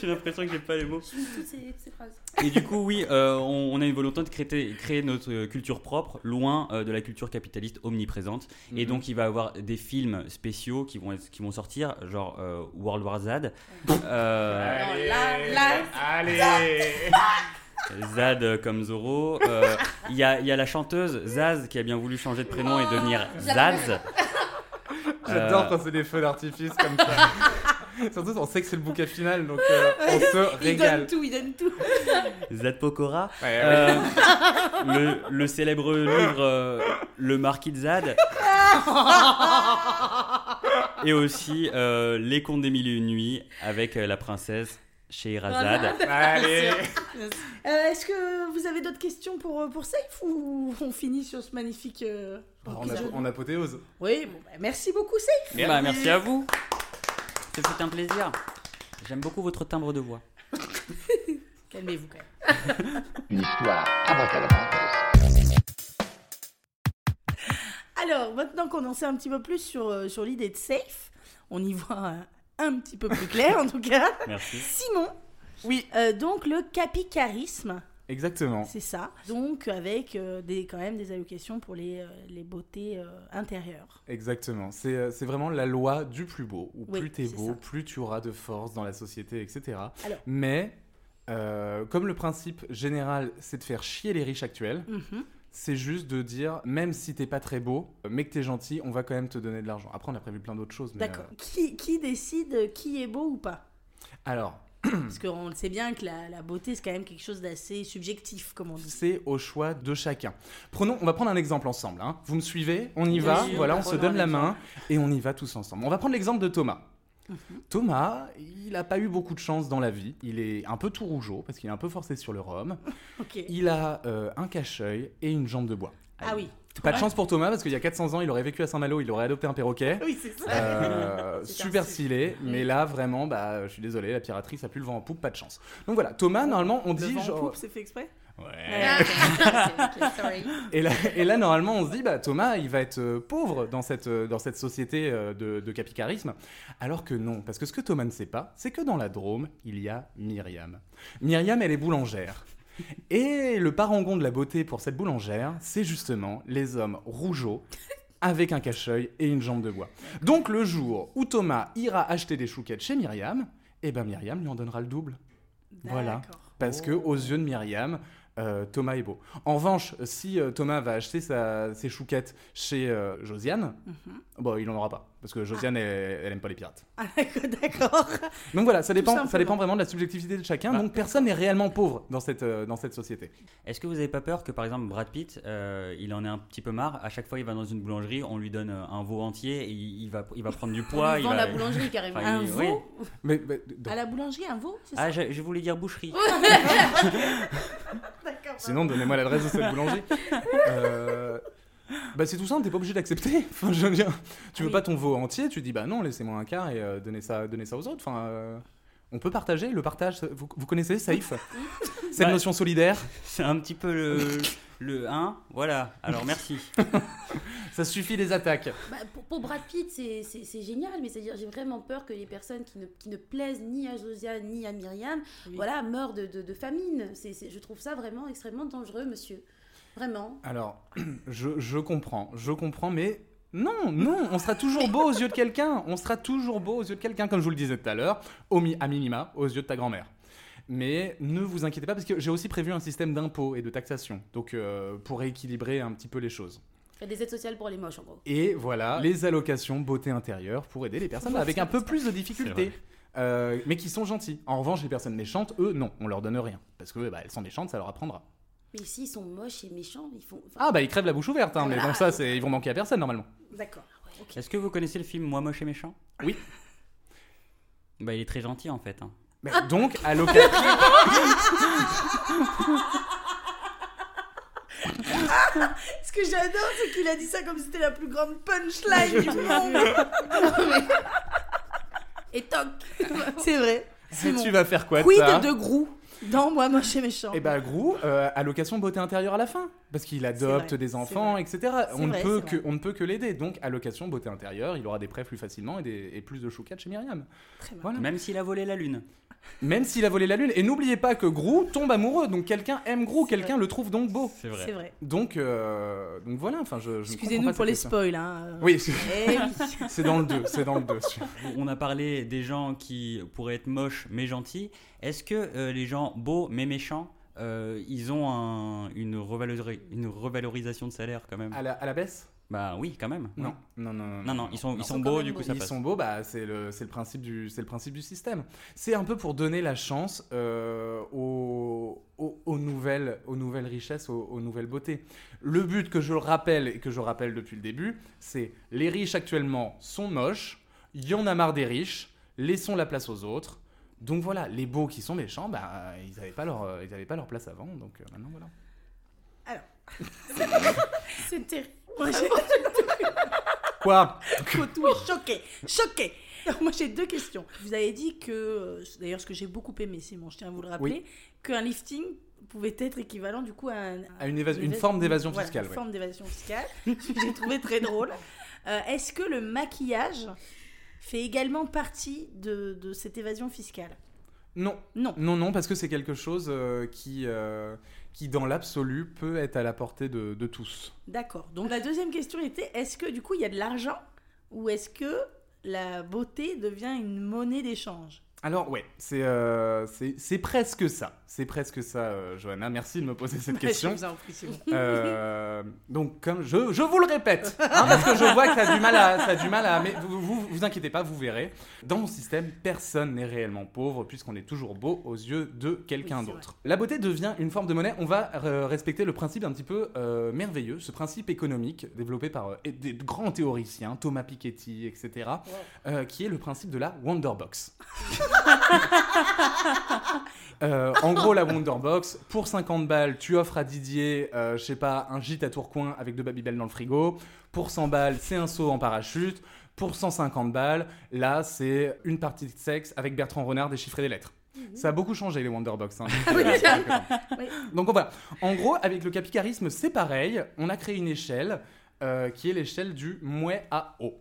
J'ai l'impression que j'ai pas les mots. Je suis toutes ces, toutes ces phrases. Et du coup, oui, euh, on, on a une volonté de créer, créer notre euh, culture propre, loin euh, de la culture capitaliste omniprésente. Et Mhm. donc, il va y avoir des films spéciaux qui vont, être- qui vont sortir, genre euh, World War Z. Euh, Non, là, là, allez [laughs] Zad comme Zoro. Euh, Il y, a, il y a la chanteuse Zaz qui a bien voulu changer de prénom et devenir Zaz. [laughs] J'adore Euh, quand c'est des feux d'artifice comme ça. [laughs] Surtout, on sait que c'est le bouquet final, donc euh, [laughs] on se Il donne régale. tout, il donne tout. Zad Pokora. Ouais, ouais. Euh, le, le célèbre livre euh, Le Marquis de Zad. Et aussi euh, Les Contes des Mille et Une Nuits avec euh, la princesse Scheherazade. Allez Euh, Est-ce que vous avez d'autres questions pour, euh, pour Safe ou on finit sur ce magnifique. euh, On, a, on apothéose. Oui, bon, bah, merci beaucoup, Safe. Bah, merci à vous. C'est un plaisir. J'aime beaucoup votre timbre de voix. [laughs] Calmez-vous quand même. [laughs] Une histoire abracadabrantesque. Alors, maintenant qu'on en sait un petit peu plus sur, euh, sur l'idée de Safe, on y voit un, un petit peu plus clair en tout cas. [laughs] Merci. Simon, Oui, euh, donc le capicarisme, exactement. c'est ça. Donc avec euh, des, quand même des allocations pour les, euh, les beautés euh, intérieures. Exactement. C'est c'est vraiment la loi du plus beau. Où Oui, plus t'es beau, ça. plus tu auras de force dans la société, etc. Alors- Mais, euh, comme le principe général, c'est de faire chier les riches actuels, Mhm. C'est juste de dire, même si t'es pas très beau, mais que t'es gentil, on va quand même te donner de l'argent. Après, on a prévu plein d'autres choses. D'accord. euh, Qui, qui décide qui est beau ou pas? Alors, Parce qu'on le sait bien que la, la beauté, c'est quand même quelque chose d'assez subjectif, comme on dit. c'est au choix de chacun. Prenons, on va prendre un exemple ensemble. hein. Vous me suivez On y Bien va. sûr, voilà, on se donne la main et on y va tous ensemble. On va prendre l'exemple de Thomas. Mhm. Thomas, il n'a pas eu beaucoup de chance dans la vie. Il est un peu tout rougeau parce qu'il est un peu forcé sur le rhum. [laughs] Il a euh, un cache-œil et une jambe de bois. Ah oui. Pas de chance pour Thomas parce qu'il y a 400 ans, il aurait vécu à Saint-Malo, il aurait adopté un perroquet. [laughs] Oui, c'est ça. Euh, [laughs] super stylé, mais là vraiment, bah, je suis désolé, la piraterie ça pue le vent en poupe, pas de chance. Donc voilà, Thomas, normalement on Le dit vent en poupe, c'est fait exprès? Ah, [laughs] ok, sorry. Et là, et là, normalement, on se dit, bah, Thomas, il va être euh, pauvre dans cette, euh, dans cette société euh, de, de capicarisme. Alors que non, parce que ce que Thomas ne sait pas, c'est que dans la Drôme, il y a Myriam. Myriam, elle est boulangère. Et le parangon de la beauté pour cette boulangère, c'est justement les hommes rougeaux avec un cache-œil et une jambe de bois. Donc le jour où Thomas ira acheter des chouquettes chez Myriam, eh ben Myriam lui en donnera le double. Voilà. Parce que aux yeux de Myriam, euh, Thomas est beau. En revanche, si euh, Thomas va acheter ses chouquettes chez euh, Josiane, Mhm. Bon, il en aura pas. parce que Josiane, elle, elle aime pas les pirates. Ah, d'accord. [laughs] Donc voilà, ça dépend, ça dépend vraiment de la subjectivité de chacun. Bah, donc personne n'est réellement pauvre dans cette, euh, dans cette société. Est-ce que vous avez pas peur que par exemple Brad Pitt, euh, il en ait un petit peu marre À chaque fois, il va dans une boulangerie, on lui donne euh, un veau entier, et il, il va, il va prendre du [laughs] poids. Il vend va... la boulangerie carrément. Enfin, Un il- veau oui. Mais, mais- donc, À la boulangerie, un veau, Ah, je, je voulais dire boucherie. [laughs] D'accord. sinon, donnez-moi l'adresse de cette boulangerie. Euh, Bah c'est tout simple, t'es pas obligé d'accepter. [laughs] Enfin, je veux dire, tu veux Oui. pas ton veau entier, tu dis bah non, laissez-moi un quart et euh, donnez ça, donnez ça aux autres. Enfin, euh, on peut partager. Le partage, vous, vous connaissez Safe [laughs] Cette Bah, notion solidaire, C'est un petit peu le, le 1. Voilà, alors merci. [laughs] ça suffit les attaques. Bah, pour, pour Brad Pitt, c'est- génial, mais c'est-à-dire j'ai vraiment peur que les personnes qui ne, qui ne plaisent ni à Josiane ni à Myriam, Oui. voilà, meurent de, de, de famine. C'est- je trouve ça vraiment extrêmement dangereux, monsieur. Vraiment. Alors, [clears throat] je, je comprends, je comprends, mais non, non, on sera toujours beau aux yeux de quelqu'un. On sera toujours beau aux yeux de quelqu'un, comme je vous le disais tout à l'heure, au mi- à minima, aux yeux de ta grand-mère. Mais ne vous inquiétez pas, parce que j'ai aussi prévu un système d'impôt et de taxation, donc euh, pour équilibrer un petit peu les choses. Faire des aides sociales pour les moches, en gros. Et voilà, les allocations beauté intérieure pour aider les personnes avec un peu plus de difficultés. euh, mais qui sont gentils. En revanche, les personnes méchantes, eux, non, on leur donne rien. Parce que bah, elles sont méchantes, ça leur apprendra. Mais s'ils sont moches et méchants, ils font. enfin, Ah bah ils crèvent la bouche ouverte, hein, mais bon ça, c'est ils vont manquer à personne normalement. D'accord. Est-ce que vous connaissez le film Moi moche et méchant? Oui. Bah, il est très gentil en fait. hein. Donc, à l'occasion... [laughs] Ce que j'adore, c'est qu'il a dit ça comme si c'était la plus grande punchline du monde. [laughs] Et toc C'est vrai. C'est tu mon vas faire quoi de quid ça de Grou? Dans Moi Moche et Méchant. Et bah Grou, euh, allocation beauté intérieure à la fin, parce qu'il adopte vrai, des enfants, vrai. etc. On ne vrai, peut que vrai. on ne peut que l'aider. Donc allocation beauté intérieure, il aura des prêts plus facilement et, des, et plus de choucas chez Myriam. Très bien. Voilà. Même s'il a volé la lune. Même s'il a volé la lune. Et n'oubliez pas que Grou tombe amoureux, donc quelqu'un aime Grou, quelqu'un le trouve donc beau. C'est C'est vrai. Donc donc voilà. Enfin je. Excusez-nous pour les question. spoils. Hein. Oui, Eh oui. [laughs] c'est dans le 2, c'est dans le 2. On a parlé des gens qui pourraient être moches mais gentils. Est-ce que euh, les gens beaux mais méchants, euh, ils ont un- une, revalori- une revalorisation de salaire quand même? À la, à la baisse? Bah oui, quand même. non. non, non, non, Non, non, ils sont, ils sont beaux, du coup ça Ils passe. sont beaux, bah, c'est le, le, principe du- c'est le principe du système. C'est un peu pour donner la chance euh, aux, aux, aux nouvelles, aux nouvelles richesses, aux, aux nouvelles beautés. Le but que je le rappelle et que je rappelle depuis le début, c'est les riches actuellement sont moches, il y en a marre des riches, laissons la place aux autres. Donc voilà, les beaux qui sont méchants, bah, ils n'avaient pas, leur, euh, ils avaient pas leur place avant, donc euh, maintenant voilà. [laughs] C'est terrible. Moi, j'ai- Quoi? Cotou est choqué. Choqué. Alors, moi, j'ai deux questions. Vous avez dit que, euh, d'ailleurs, ce que j'ai beaucoup aimé, Simon, je tiens à vous le rappeler, qu'un lifting pouvait être équivalent du coup à, un- À une forme d'évasion voilà, fiscale, Une ouais. forme d'évasion fiscale. [laughs] j'ai trouvé très drôle. Euh, Est-ce que le maquillage fait également partie de, de cette évasion fiscale Non, Non. Non, non, parce que c'est quelque chose euh, qui, euh, qui, dans l'absolu, peut être à la portée de, de tous. D'accord. Donc la deuxième question était est-ce que du coup il y a de l'argent ou est-ce que la beauté devient une monnaie d'échange? Alors, ouais, c'est euh, c'est c'est presque ça. C'est presque ça, euh, Johanna. Merci de me poser cette question. Je vous en prie, c'est bon. Euh, donc, comme je, je vous le répète, [laughs] hein, parce que je vois que ça a du mal à, ça a du mal à, mais vous, vous vous inquiétez pas, vous verrez. Dans mon système, personne n'est réellement pauvre puisqu'on est toujours beau aux yeux de quelqu'un Oui, d'autre. La beauté devient une forme de monnaie. On va euh, respecter le principe un petit peu merveilleux, ce principe économique développé par des grands théoriciens, Thomas Piketty, etc., qui est le principe de la Wonderbox. [laughs] Euh, en gros, la Wonderbox, pour 50 balles, tu offres à Didier, euh, je sais pas, un gîte à Tourcoing avec deux Babybel dans le frigo. Pour 100 balles, c'est un saut en parachute. Pour 150 balles, là, c'est une partie de sexe avec Bertrand Renard déchiffrer des lettres. Ça a beaucoup changé les Wonderbox. hein. [laughs] Oui. Donc voilà. En gros, avec le capicarisme, c'est pareil. On a créé une échelle euh, qui est l'échelle du mouet à haut.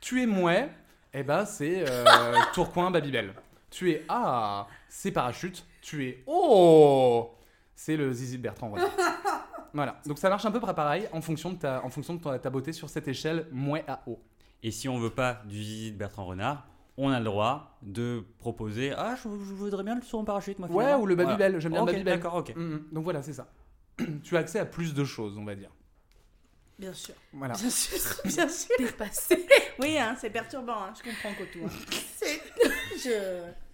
Tu es mouet, eh ben c'est euh, Tourcoing Babybel. Tu es ah, c'est parachute. Tu es oh, c'est le zizi de Bertrand Renard. [laughs] Voilà. Donc ça marche un peu pareil en fonction de ta, en fonction de ta, ta beauté sur cette échelle mouet à haut. Et si on veut pas du zizi de Bertrand Renard, on a le droit de proposer Ah, je, je voudrais bien le saut en parachute, moi. Ouais, ou le Babybel. J'aime bien Ok, le Babybel. D'accord, ok. Mhm. Donc voilà, c'est ça. [clears throat] tu as accès à plus de choses, on va dire. Bien sûr. Voilà. Bien sûr, [laughs] bien sûr. Dépassé. Oui, hein, c'est perturbant, hein, je comprends Cotou. hein. [laughs] Je...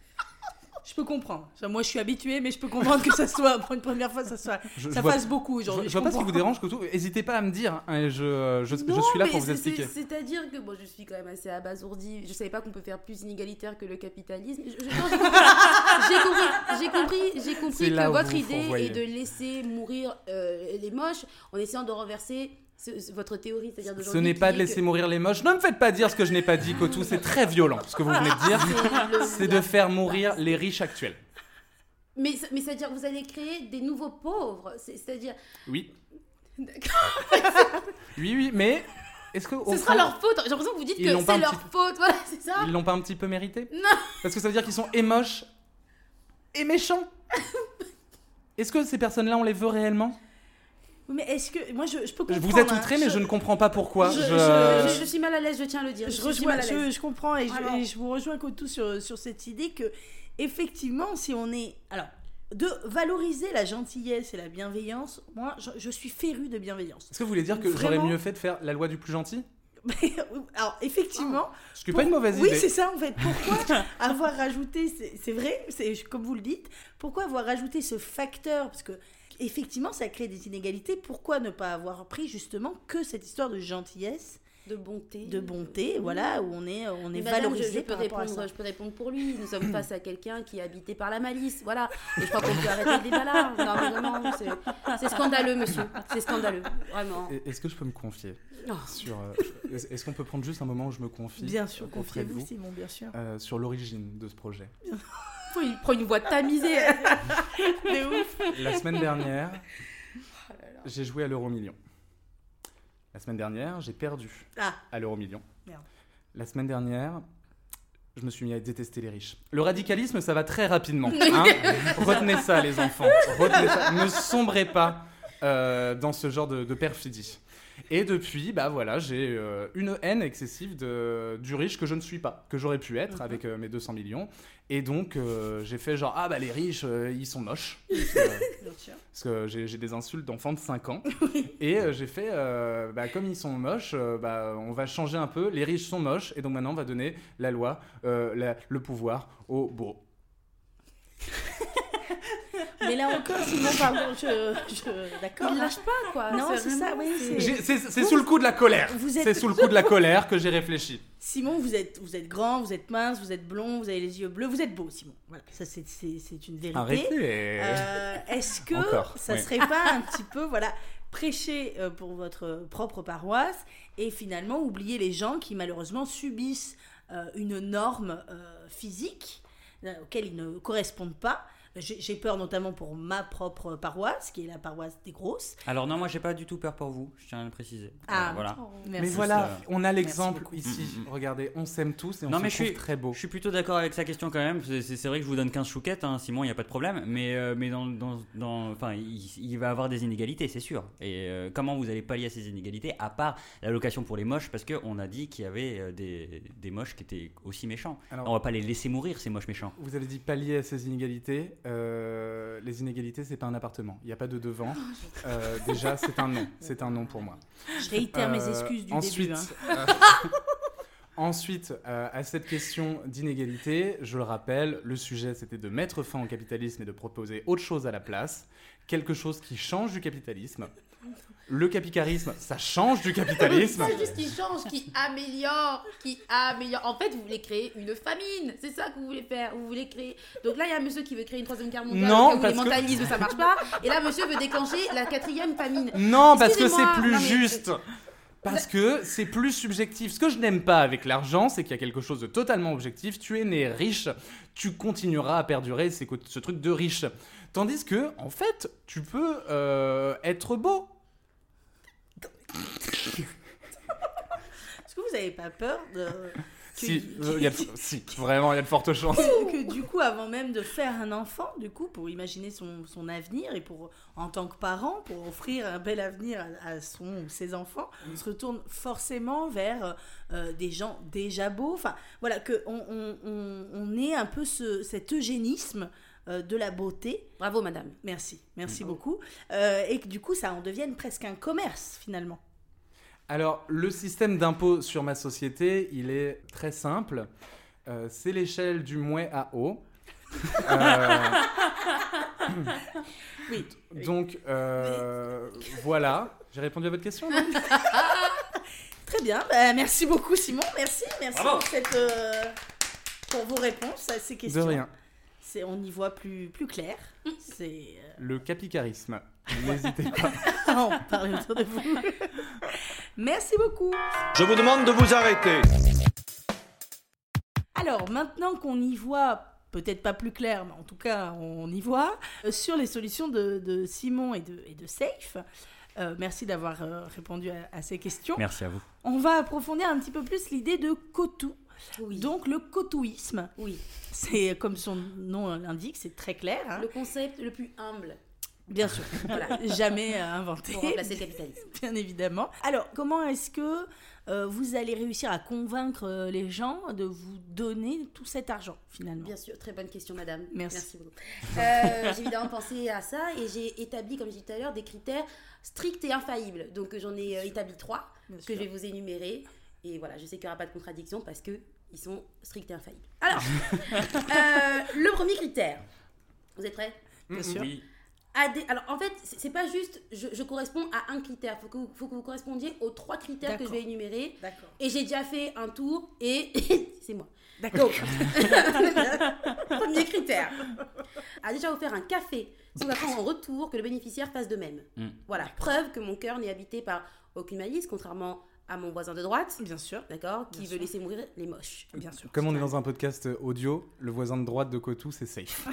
je peux comprendre. Moi, je suis habituée, mais je peux comprendre que ça soit, pour une première fois, ça, soit, Je- ça je vois- beaucoup Je, aujourd'hui. je vois pas ce qui vous dérange, Kotou. N'hésitez pas à me dire. hein, je, je, je Non, suis là pour vous expliquer. c'est- C'est-à-dire que bon, je suis quand même assez abasourdie. Je savais pas qu'on peut faire plus inégalitaire que le capitalisme. Je- je- J'ai compris, j'ai compris, j'ai compris là que votre idée est de laisser mourir euh, les moches en essayant de renverser ce- ce- votre théorie, c'est-à-dire Ce n'est pas de laisser que- mourir les moches. Ne me faites pas dire ce que je n'ai pas dit, Kotou. C'est très violent ce que vous venez de dire. C'est [laughs] de faire mourir les riches actuels. Mais, c'est-à-dire que vous allez créer des nouveaux pauvres. C'est- C'est-à-dire. Oui. D'accord. Oui, oui, mais est-ce que. Ce sera fond, leur faute. J'ai l'impression que vous dites que c'est leur petit faute. Voilà, c'est ça. Ils l'ont pas un petit peu mérité? Non. Parce que ça veut dire qu'ils sont et moches et méchants. [laughs] Est-ce que ces personnes-là, on les veut réellement? Mais est-ce que. Moi, je, je peux comprendre. Vous êtes hein. outré, mais je ne comprends pas pourquoi. je- Je- je- Je, je suis mal à l'aise, je tiens à le dire. Je, suis rejoins, mal à je, l'aise. je comprends et je, et je vous rejoins Cotou sur, sur cette idée que, effectivement, si on est. Alors, de valoriser la gentillesse et la bienveillance, moi, je, je suis férue de bienveillance. Est-ce que vous voulez dire que j'aurais mieux fait de faire la loi du plus gentil? [laughs] Alors, effectivement. Ce qui n'est pas une mauvaise oui, idée. c'est ça en fait. Pourquoi [laughs] avoir rajouté, c'est- c'est vrai, c'est comme vous le dites, pourquoi avoir rajouté ce facteur? Parce que effectivement, ça crée des inégalités. Pourquoi ne pas avoir pris justement que cette histoire de gentillesse, De bonté. de bonté, voilà, où on est, on est madame, valorisé je, je peux par rapport à répondre, ça. je peux répondre pour lui. Nous sommes [clears throat] face à quelqu'un qui est habité par la malice. Voilà. Et je crois qu'on peut arrêter le débat là. Non, c'est- scandaleux, monsieur. C'est scandaleux. Vraiment. Est-ce que je peux me confier Oh. sur euh, Est-ce qu'on peut prendre juste un moment où je me confie Bien sûr, confiez-vous, vous, Simon, bien sûr. euh, sur l'origine de ce projet? [laughs] Il prend une voix tamisée. [laughs] De ouf. La semaine dernière, Oh j'ai joué à l'euro million. La semaine dernière, j'ai perdu Ah, à l'euro million. Merde. La semaine dernière, je me suis mis à détester les riches. Le radicalisme, ça va très rapidement. [laughs] hein. Retenez ça, les enfants. Retenez ça. Ne sombrez pas euh, dans ce genre de, de perfidie. Et depuis, bah voilà, j'ai euh, une haine excessive de, du riche que je ne suis pas, que j'aurais pu être avec euh, mes 200 millions. Et donc, euh, j'ai fait genre, ah bah les riches, euh, ils sont moches. [laughs] Parce que- parce j'ai des insultes d'enfants de 5 ans. [laughs] Et j'ai fait, bah, comme ils sont moches, bah, on va changer un peu. Les riches sont moches, et donc maintenant on va donner la loi, la- le pouvoir aux beaux. [laughs] Mais là encore, Simon, pardon, je, je- d'accord. Il lâche pas, quoi. Non, c'est ça, vraiment- oui, c'est- sous le coup de la colère. Vous êtes- C'est sous le coup de la [laughs] colère que j'ai réfléchi. Simon, vous êtes, vous êtes grand, vous êtes mince, vous êtes blond, vous avez les yeux bleus, vous êtes beau, Simon. Voilà, ça c'est c'est- c'est une vérité. Arrêtez. Euh, Est-ce que Encore, ça oui. serait pas un petit peu, voilà, prêcher euh, pour votre propre paroisse et finalement oublier les gens qui malheureusement subissent euh, une norme euh, physique auquel ils ne correspondent pas J'ai peur notamment pour ma propre paroisse, qui est la paroisse des grosses. Alors non, moi j'ai pas du tout peur pour vous, je tiens à le préciser. Ah, Euh, voilà. Merci. Mais voilà, euh, on a l'exemple ici. Mm, mm, mm. Regardez, on s'aime tous et on Non, se mais je trouve suis- très beau. Je suis plutôt d'accord avec sa question quand même. C'est c'est vrai que je vous donne 15 chouquettes, hein, Simon, il n'y a pas de problème. Mais, euh, mais dans, dans, dans- enfin, il, il va avoir des inégalités, c'est sûr. Et euh, comment vous allez pallier à ces inégalités, à part l'allocation pour les moches, parce qu'on a dit qu'il y avait des, des moches qui étaient aussi méchants. Alors- On va pas les laisser mourir, ces moches méchants. Vous avez dit pallier à ces inégalités. Euh, les inégalités, c'est pas un appartement. Il n'y a pas de devant. [laughs] Euh, déjà, c'est un non. C'est un non pour moi. Je réitère mes Euh, excuses du ensuite, début. hein. [laughs] ensuite, à cette question d'inégalité, je le rappelle, le sujet c'était de mettre fin au capitalisme et de proposer autre chose à la place, quelque chose qui change du capitalisme. Le capitalisme, ça change du capitalisme. [laughs] C'est juste qui change, qui améliore, qui améliore. En fait, vous voulez créer une famine. C'est ça que vous voulez faire. Vous voulez créer. Donc là, il y a un monsieur qui veut créer une troisième guerre mondiale. Non, où parce que- ça marche pas. Et là, monsieur veut déclencher la quatrième famine. Non, parce que c'est plus non, mais- juste. Parce que c'est plus subjectif. Ce que je n'aime pas avec l'argent, c'est qu'il y a quelque chose de totalement objectif. Tu es né riche, tu continueras à perdurer c'est ce truc de riche? Tandis que, en fait, tu peux euh, être beau. Est-ce que vous n'avez pas peur de... que- Si, euh, il y a de- [laughs] si, vraiment, il y a de fortes chances. que du coup, avant même de faire un enfant, du coup, pour imaginer son, son avenir et pour, en tant que parent, pour offrir un bel avenir à, à son ses enfants, on se retourne forcément vers euh, des gens déjà beaux. Enfin, voilà, que on, on, on, on ait un peu ce, cet eugénisme euh, de la beauté. Bravo, madame. Merci, merci beaucoup. Euh, et que du coup, ça en devienne presque un commerce, finalement. Alors, le système d'impôt sur ma société, il est très simple. Euh, c'est l'échelle du moins à haut. Euh, [laughs] Oui. Donc, euh, voilà. J'ai répondu à votre question, non? [laughs] Très bien. Bah, merci beaucoup, Simon. Merci. Merci Bravo. pour, cette, euh, pour vos réponses à ces De questions. rien. C'est, on y voit plus, plus clair. [laughs] C'est. euh, Le capicarisme. N'hésitez pas. [laughs] on parle autour de vous. [laughs] Merci beaucoup. Je vous demande de vous arrêter. Alors, maintenant qu'on y voit, peut-être pas plus clair, mais en tout cas, on y voit, euh, sur les solutions de, de Simon et de, et de Safe, euh, merci d'avoir euh, répondu à, à ces questions. Merci à vous. On va approfondir un petit peu plus l'idée de cotou. Oui. Donc, le cotouisme, oui. c'est comme son nom l'indique, c'est très clair. hein. Le concept le plus humble Bien sûr, [laughs] Voilà. [laughs] jamais euh, inventé. pour remplacer le capitalisme. [laughs] bien évidemment. Alors, comment est-ce que euh, vous allez réussir à convaincre euh, les gens de vous donner tout cet argent, finalement? Bien sûr, très bonne question, madame. Merci. beaucoup. Euh, j'ai évidemment pensé à ça et j'ai établi, comme je disais tout à l'heure, des critères stricts et infaillibles. Donc j'en ai euh, établi trois Bien que sûr. je vais vous énumérer. Et voilà, je sais qu'il n'y aura pas de contradiction parce que ils sont stricts et infaillibles. Alors, [laughs] euh, le premier critère. Vous êtes prêts Bien sûr. Oui. Alors en fait, c'est pas juste je, je corresponds à un critère. Il faut que, vous- faut que vous correspondiez aux trois critères que je D'accord. vais énumérer. D'accord. Et j'ai déjà fait un tour et [laughs] c'est moi. D'accord. [laughs] Premier critère. A déjà offert un café sans attendre en retour que le bénéficiaire fasse de même. Mm. Voilà, preuve que mon cœur n'est habité par aucune malice, contrairement à mon voisin de droite, Bien sûr. d'accord, qui Bien veut sûr. laisser mourir les moches. Bien sûr. Comme on est dans un podcast audio, le voisin de droite de Cotou, c'est safe. [laughs]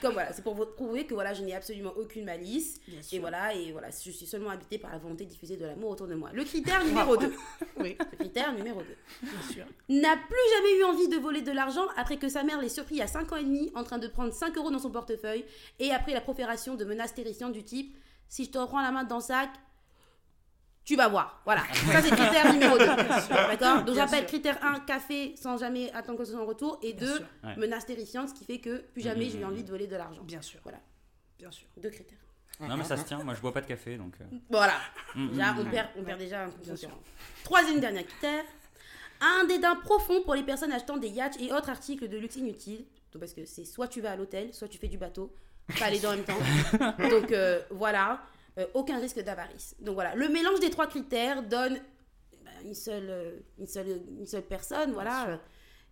Comme voilà, c'est pour vous prouver que voilà, je n'ai absolument aucune malice. Bien Et sûr. voilà, et voilà, je suis seulement habité par la volonté de diffuser de l'amour autour de moi. Le critère numéro 2. [laughs] Oui, Le critère numéro 2. bien sûr. n'a plus jamais eu envie de voler de l'argent après que sa mère l'ait surpris à 5 ans et demi en train de prendre 5 euros dans son portefeuille et après la profération de menaces terrifiantes du type si je te reprends la main dans le sac, tu vas voir. Voilà, [laughs] ça c'est critère numéro 2. D'accord Donc j'appelle critère 1, café sans jamais attendre que ce soit en retour et Bien 2, sûr. Ouais. menaces terrifiantes, ce qui fait que plus jamais j'ai eu envie de voler de l'argent. Bien sûr. Voilà, Bien sûr. deux critères. Non, mais ça se tient. Moi, je bois pas de café, donc. euh, Voilà, mm, déjà mm, on perd, on perd déjà un concurrent. Troisième dernier critère, un dédain profond pour les personnes achetant des yachts et autres articles de luxe inutiles. Donc, parce que c'est soit tu vas à l'hôtel, soit tu fais du bateau, pas les deux en même temps. [laughs] Donc euh, voilà, Euh, aucun risque d'avarice. Donc voilà, le mélange des trois critères donne bah, une, seule, euh, une, seule, une seule personne, voilà, euh,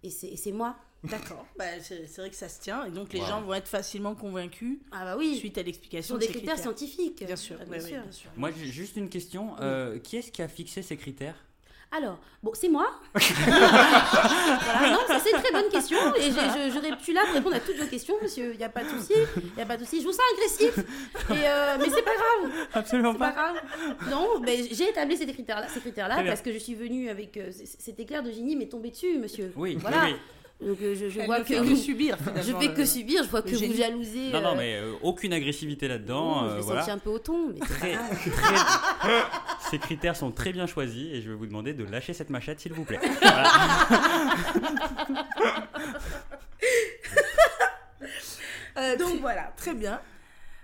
et c'est moi. D'accord. [laughs] Bah, c'est vrai que ça se tient. Et donc, les Wow. gens vont être facilement convaincus Ah bah oui, suite à ce l'explication sont de des critères, scientifiques. Bien sûr. Ah, bien sûr. bien sûr. Moi, j'ai juste une question. Euh, qui est-ce qui a fixé ces critères? Alors, bon, c'est moi. [laughs] voilà, non, ça c'est une très bonne question. Et je, je, je, ré- je suis là pour répondre à toutes vos questions, monsieur. Il n'y a pas de souci. Il n'y a pas de souci. Je vous sens agressif. Et, euh, mais c'est pas grave. Absolument pas grave. Non, mais j'ai établi ces critères-là ces critères bien. parce que je suis venue avec. euh, cet éclair de génie m'est tombé dessus, monsieur. Oui, Voilà. oui, Donc euh, je, je vois ne que. que subir, Je fais que subir. Je vois que vous jalousez. Non, non, euh, mais euh, aucune agressivité là-dedans. euh, je voilà. un peu au ton. Mais Très- très- [laughs] Ces critères sont très bien choisis et je vais vous demander de lâcher cette machette, s'il vous plaît. Voilà. [laughs] Euh, Donc très- voilà. Très bien.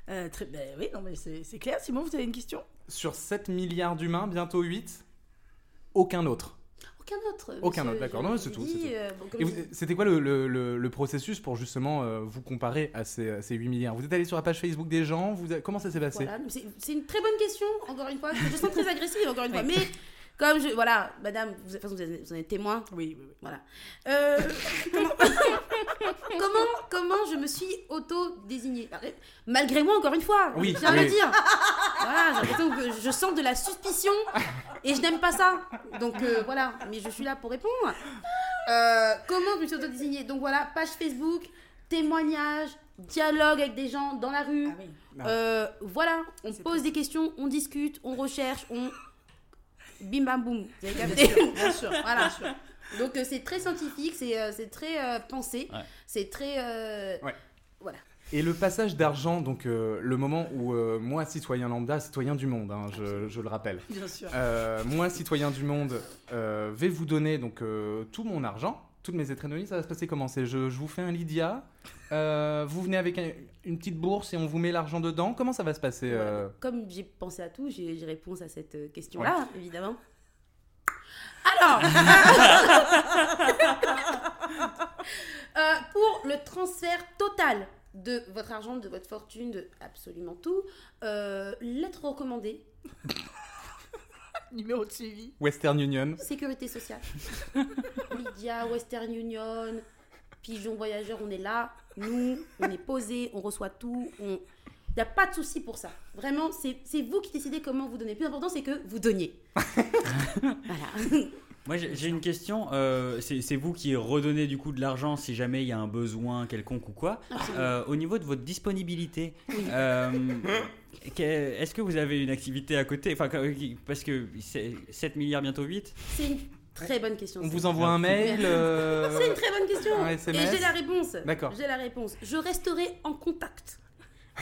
Euh, très, ben oui, non, mais c'est c'est clair. Simon, vous avez une question? Sur 7 milliards d'humains, bientôt 8, aucun autre. Aucun autre. Aucun autre, d'accord. Non, c'est tout, euh, C'était quoi le, le- le- le processus pour justement euh, vous comparer à ces, à ces 8 milliards? Vous êtes allé sur la page Facebook des gens vous Comment ça s'est passé? Voilà, c'est une très bonne question, encore une fois. Je sens très agressive, encore une fois. Mais comme je. Voilà, madame, vous, de toute façon, vous êtes, vous en êtes témoin. Oui, oui, oui. Voilà. Euh, [laughs] comment, comment, je me suis auto-désignée? Malgré moi, encore une fois. Oui, Je tiens à dire. Voilà, j'ai l'impression que je sens de la suspicion et je n'aime pas ça. Donc euh, voilà, mais je suis là pour répondre. Euh, comment je me suis auto-désignée? Donc voilà, page Facebook, témoignage, dialogue avec des gens dans la rue. Ah oui. Euh, voilà, on pose des questions, on discute, on recherche, on. Bim bam boum. Vous avez Bien capté sûr, bien sûr. Voilà. bien sûr. Donc euh, c'est très scientifique, c'est euh, c'est très euh, pensé, Ouais. c'est très. euh, Ouais. Voilà. Et le passage d'argent, donc euh, le moment où euh, moi, citoyen lambda, citoyen du monde, hein, je, je le rappelle, Bien sûr. euh, moi, citoyen du monde, euh, vais vous donner donc euh, tout mon argent toutes mes étrenonies, ça va se passer comment? C'est je, je vous fais un Lydia, euh, vous venez avec un- une petite bourse et on vous met l'argent dedans. Comment ça va se passer euh Comme j'ai pensé à tout, j'ai réponse à cette euh, question-là, évidemment. Alors, [laughs] [laughs] Euh, pour le transfert total de votre argent, de votre fortune, de absolument tout, lettre recommandée, [laughs] [laughs] Numéro de suivi. Western Union. sécurité sociale. [laughs] Lydia, Western Union, Pigeon Voyageur, on est là. Nous, on est posé, on reçoit tout. On... Il n'y a pas de souci pour ça. Vraiment, c'est c'est vous qui décidez comment vous donnez. Le plus important, c'est que vous donniez. [laughs] voilà. Moi, j'ai une question. euh, c'est vous qui redonnez du coup de l'argent si jamais il y a un besoin quelconque ou quoi. Euh, au niveau de votre disponibilité, euh, est-ce que vous avez une activité à côté? Enfin, parce que c'est 7 milliards, bientôt 8. C'est une très bonne question. On vous envoie un mail. euh, [laughs] C'est une très bonne question. Un Et j'ai la réponse. D'accord. J'ai la réponse. Je resterai en contact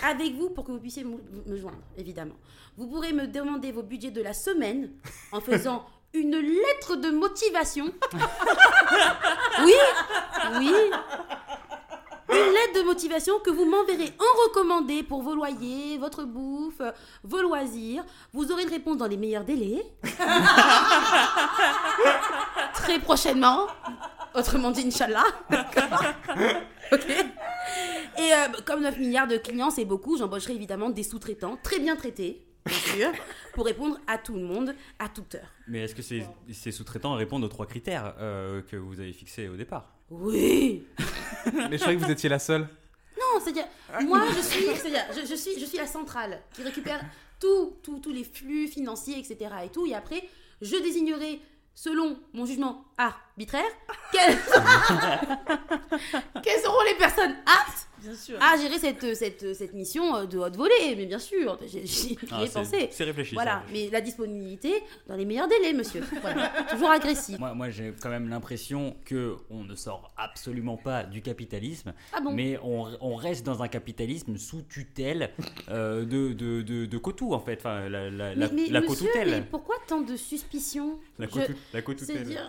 avec vous pour que vous puissiez me, me joindre, évidemment. Vous pourrez me demander vos budgets de la semaine en faisant une lettre de motivation. [laughs] oui, oui. Une lettre de motivation que vous m'enverrez en recommandé pour vos loyers, votre bouffe, vos loisirs. Vous aurez une réponse dans les meilleurs délais. [laughs] Très prochainement. Autrement dit, Inch'Allah. [laughs] ok. Et euh, comme 9 milliards de clients, c'est beaucoup, j'embaucherai évidemment des sous-traitants très bien traités, sûr, pour répondre à tout le monde, à toute heure. Mais est-ce que ces, ces sous-traitants répondent aux trois critères euh, que vous avez fixés au départ? Oui. [laughs] Mais je croyais que vous étiez la seule. Non, c'est-à-dire, moi, je suis, c'est-à-dire, je, je suis, je suis la centrale qui récupère tout, tout- tous les flux financiers, etc. Et tout. Et après, je désignerai, selon mon jugement arbitraire, quelles, [laughs] [laughs] quelles seront les personnes aptes Bien sûr. à gérer cette, cette, cette mission euh, de haute volée. Mais bien sûr, j'y j'y Ah, pensé. C'est réfléchi. Voilà, ça. mais la disponibilité dans les meilleurs délais, monsieur. Voilà. [laughs] Toujours agressif. Moi, moi j'ai quand même l'impression que on ne sort absolument pas du capitalisme, Ah bon mais on, on reste dans un capitalisme sous tutelle euh, de, de, de, de Cotou, en fait. Enfin, la, la, la, mais, mais la monsieur, mais pourquoi tant de suspicions La, Je- la cotoutelle. [laughs]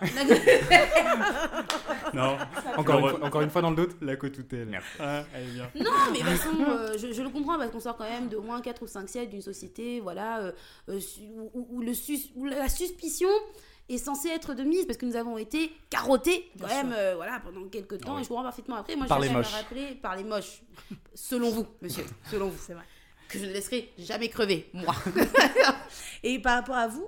Non, Encore, une fois, encore une fois dans le doute. La cotoutelle. Ah, bien. Non, mais de toute façon, euh, je, je le comprends parce qu'on sort quand même de au moins 4 ou 5 siècles d'une société voilà, euh, euh, où, où- où le sus- où la suspicion est censée être de mise parce que nous avons été carottés quand Bien même euh, voilà, pendant quelques temps Ah oui. et je comprends parfaitement après. Moi, Par je les moches. rappeler par les moches, selon vous, monsieur, selon vous, c'est vrai. Que je ne laisserai jamais crever, moi. [laughs] Et par rapport à vous,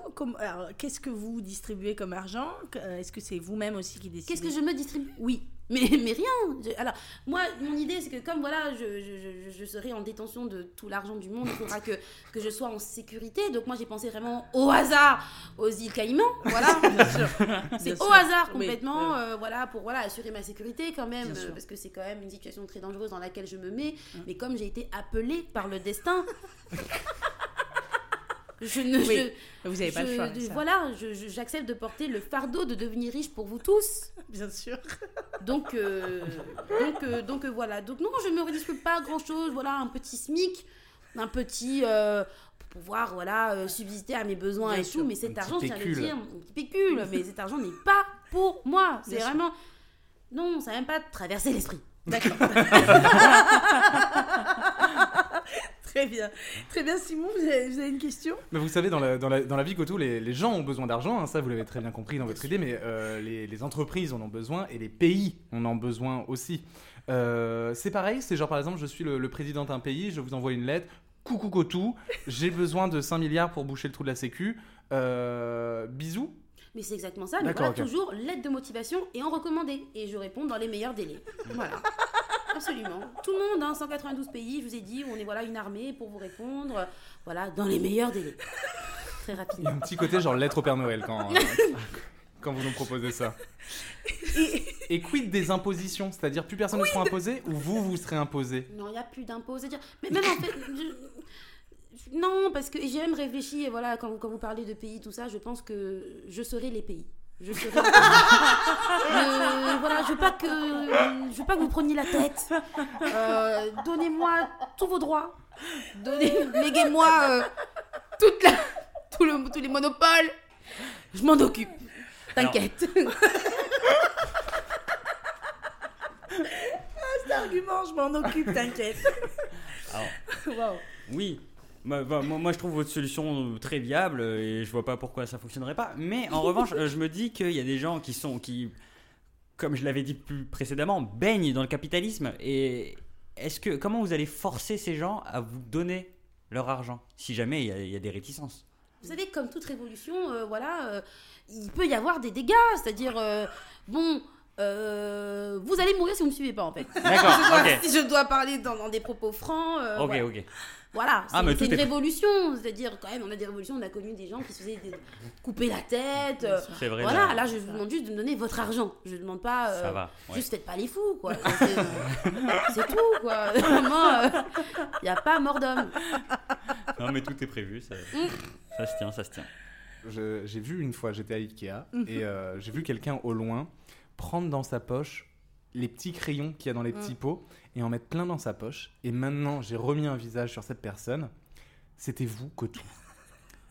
qu'est-ce que vous distribuez comme argent? Euh, Est-ce que c'est vous-même aussi qui décidez Qu'est-ce que je me distribue? Oui. Mais, mais rien. Alors, moi, mon idée, c'est que comme voilà, je, je, je, serai en détention de tout l'argent du monde, il faudra que, que je sois en sécurité. Donc, moi, j'ai pensé vraiment au hasard aux îles Caïmans. Voilà. [laughs] c'est au hasard complètement, oui. euh, voilà, pour voilà, assurer ma sécurité quand même. Euh, parce que c'est quand même une situation très dangereuse dans laquelle je me mets. Mais comme j'ai été appelée par le destin. [laughs] Je ne, Oui, je- Vous n'avez pas le choix. ça. voilà, j'accepte de porter le fardeau de devenir riche pour vous tous. [laughs] Bien sûr. Donc, euh, donc, euh, donc euh, voilà. Donc non, je ne me redistribue pas grand chose. Voilà, un petit SMIC, un petit euh, pour pouvoir voilà subsister à mes besoins Bien et sûr. tout. Mais cet petit argent, le pécule. dire, mon petit pécule. mais cet argent n'est pas pour moi. C'est sûr. vraiment non, ça n'a même pas traversé l'esprit. [laughs] D'accord. [laughs] Très bien. Très bien, Simon, vous avez, vous avez une question? Mais vous savez, dans la, dans la, dans la vie Cotou, les, les gens ont besoin d'argent, hein, ça vous l'avez très bien compris dans votre idée, mais euh, les, les entreprises en ont besoin et les pays en ont besoin aussi. Euh, c'est pareil, c'est genre par exemple, je suis le, le président d'un pays, je vous envoie une lettre, coucou Cotou, j'ai besoin de 5 milliards pour boucher le trou de la sécu, euh, bisous. Mais c'est exactement ça. Mais D'accord, voilà, toujours lettre de motivation et en recommandé. Et je réponds dans les meilleurs délais. Voilà. [laughs] Absolument. Tout le monde, hein, 192 pays, je vous ai dit, on est voilà une armée pour vous répondre. Voilà, dans les meilleurs délais. Très Il y a rapidement. un petit côté genre lettre au Père Noël quand, euh, [laughs] quand vous nous proposez ça. Et quid des impositions? C'est-à-dire plus personne ne sera imposé ou vous, vous serez imposé? Non, il n'y a plus d'impôts. C'est-à-dire, mais même en fait, je- non, parce que j'ai même réfléchi, et voilà, quand, quand vous parlez de pays, tout ça, je pense que je serai les pays. Je serai. Euh, voilà, je veux pas que, je veux pas que vous preniez la tête. Euh, Donnez-moi tous vos droits. Donnez, léguez-moi euh, toute la, tout le, tous les monopoles. Je m'en occupe. T'inquiète. arguments, je m'en occupe, t'inquiète. Waouh. Oui. Bah, bah, moi, moi, je trouve votre solution euh, très viable et je vois pas pourquoi ça fonctionnerait pas. Mais en [laughs] revanche, euh, je me dis qu'il y a des gens qui sont, qui, comme je l'avais dit plus précédemment, baignent dans le capitalisme. Et est-ce que, comment vous allez forcer ces gens à vous donner leur argent si jamais il y a- il y, a des réticences? Vous savez, comme toute révolution, euh, voilà, euh, il peut y avoir des dégâts. C'est-à-dire, euh, bon, euh, vous allez mourir si vous ne me suivez pas, en fait. D'accord, [laughs] ok. Si je dois parler dans, dans des propos francs. euh, Ok, voilà. ok. Voilà, c'est Ah, c'est une est- révolution. C'est-à-dire, quand même, on a des révolutions, on a connu des gens qui se faisaient des- couper la tête. euh, C'est vrai. voilà, là, là, je vous demande juste de me donner votre argent. Je ne demande pas. euh, ça va. ouais. Juste faites pas les fous, quoi. C'est [laughs] c'est tout, quoi. [laughs] Vraiment, il n'y a pas mort d'homme. Non, mais tout est prévu. Ça, ça se tient, ça se tient. J'ai vu une fois, j'étais à Ikea, et euh, j'ai vu quelqu'un au loin prendre dans sa poche les petits crayons qu'il y a dans les petits pots et en mettre plein dans sa poche. Et maintenant, j'ai remis un visage sur cette personne. C'était vous, Cotou.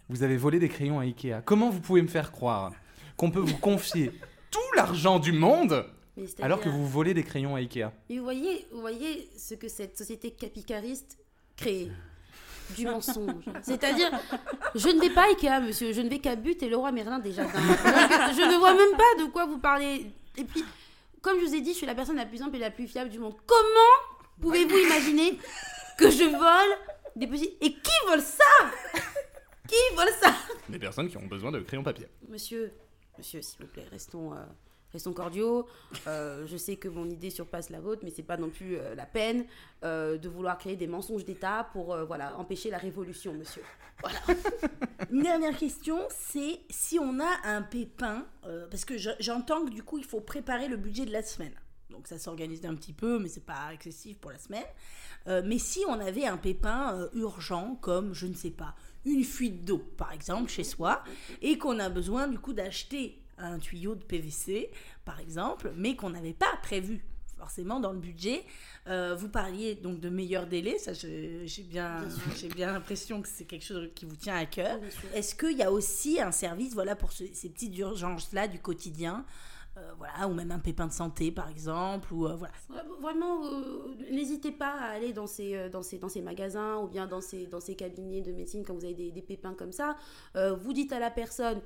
Vous avez volé des crayons à Ikea. Comment vous pouvez me faire croire qu'on peut vous confier [laughs] tout l'argent du monde alors que vous volez des crayons à Ikea? Mais vous voyez, vous voyez ce que cette société capitaliste crée du mensonge. [laughs] C'est-à-dire, je ne vais pas à Ikea, monsieur, je ne vais qu'à But et le roi Merlin. Donc, je ne vois même pas de quoi vous parlez. Et puis, comme je vous ai dit, je suis la personne la plus simple et la plus fiable du monde. Comment pouvez-vous imaginer que je vole des petits... Et qui vole ça? Qui vole ça? Des personnes qui ont besoin de crayons papier. Monsieur, monsieur, s'il vous plaît, restons, euh, restons cordiaux. Euh, je sais que mon idée surpasse la vôtre, mais c'est pas non plus euh, la peine euh, de vouloir créer des mensonges d'État pour euh, voilà empêcher la révolution, monsieur. Voilà. [laughs] Une dernière question, c'est si on a un pépin, parce que je- j'entends que du coup il faut préparer le budget de la semaine. Donc ça s'organise un petit peu, mais c'est pas excessif pour la semaine. Mais si on avait un pépin urgent, comme je ne sais pas, une fuite d'eau par exemple chez soi, et qu'on a besoin du coup d'acheter un tuyau de PVC par exemple, mais qu'on n'avait pas prévu forcément dans le budget. Euh, vous parliez donc de meilleurs délais, ça j'ai bien, Bien sûr. j'ai bien l'impression que c'est quelque chose qui vous tient à cœur. Est-ce qu'il y a aussi un service voilà, pour ce- ces petites urgences-là du quotidien euh, voilà, ou même un pépin de santé par exemple ou, euh, voilà. Vraiment, n'hésitez pas à aller dans ces, dans, ces, dans ces magasins ou bien dans ces, dans ces cabinets de médecine quand vous avez des, des pépins comme ça. Vous dites à la personne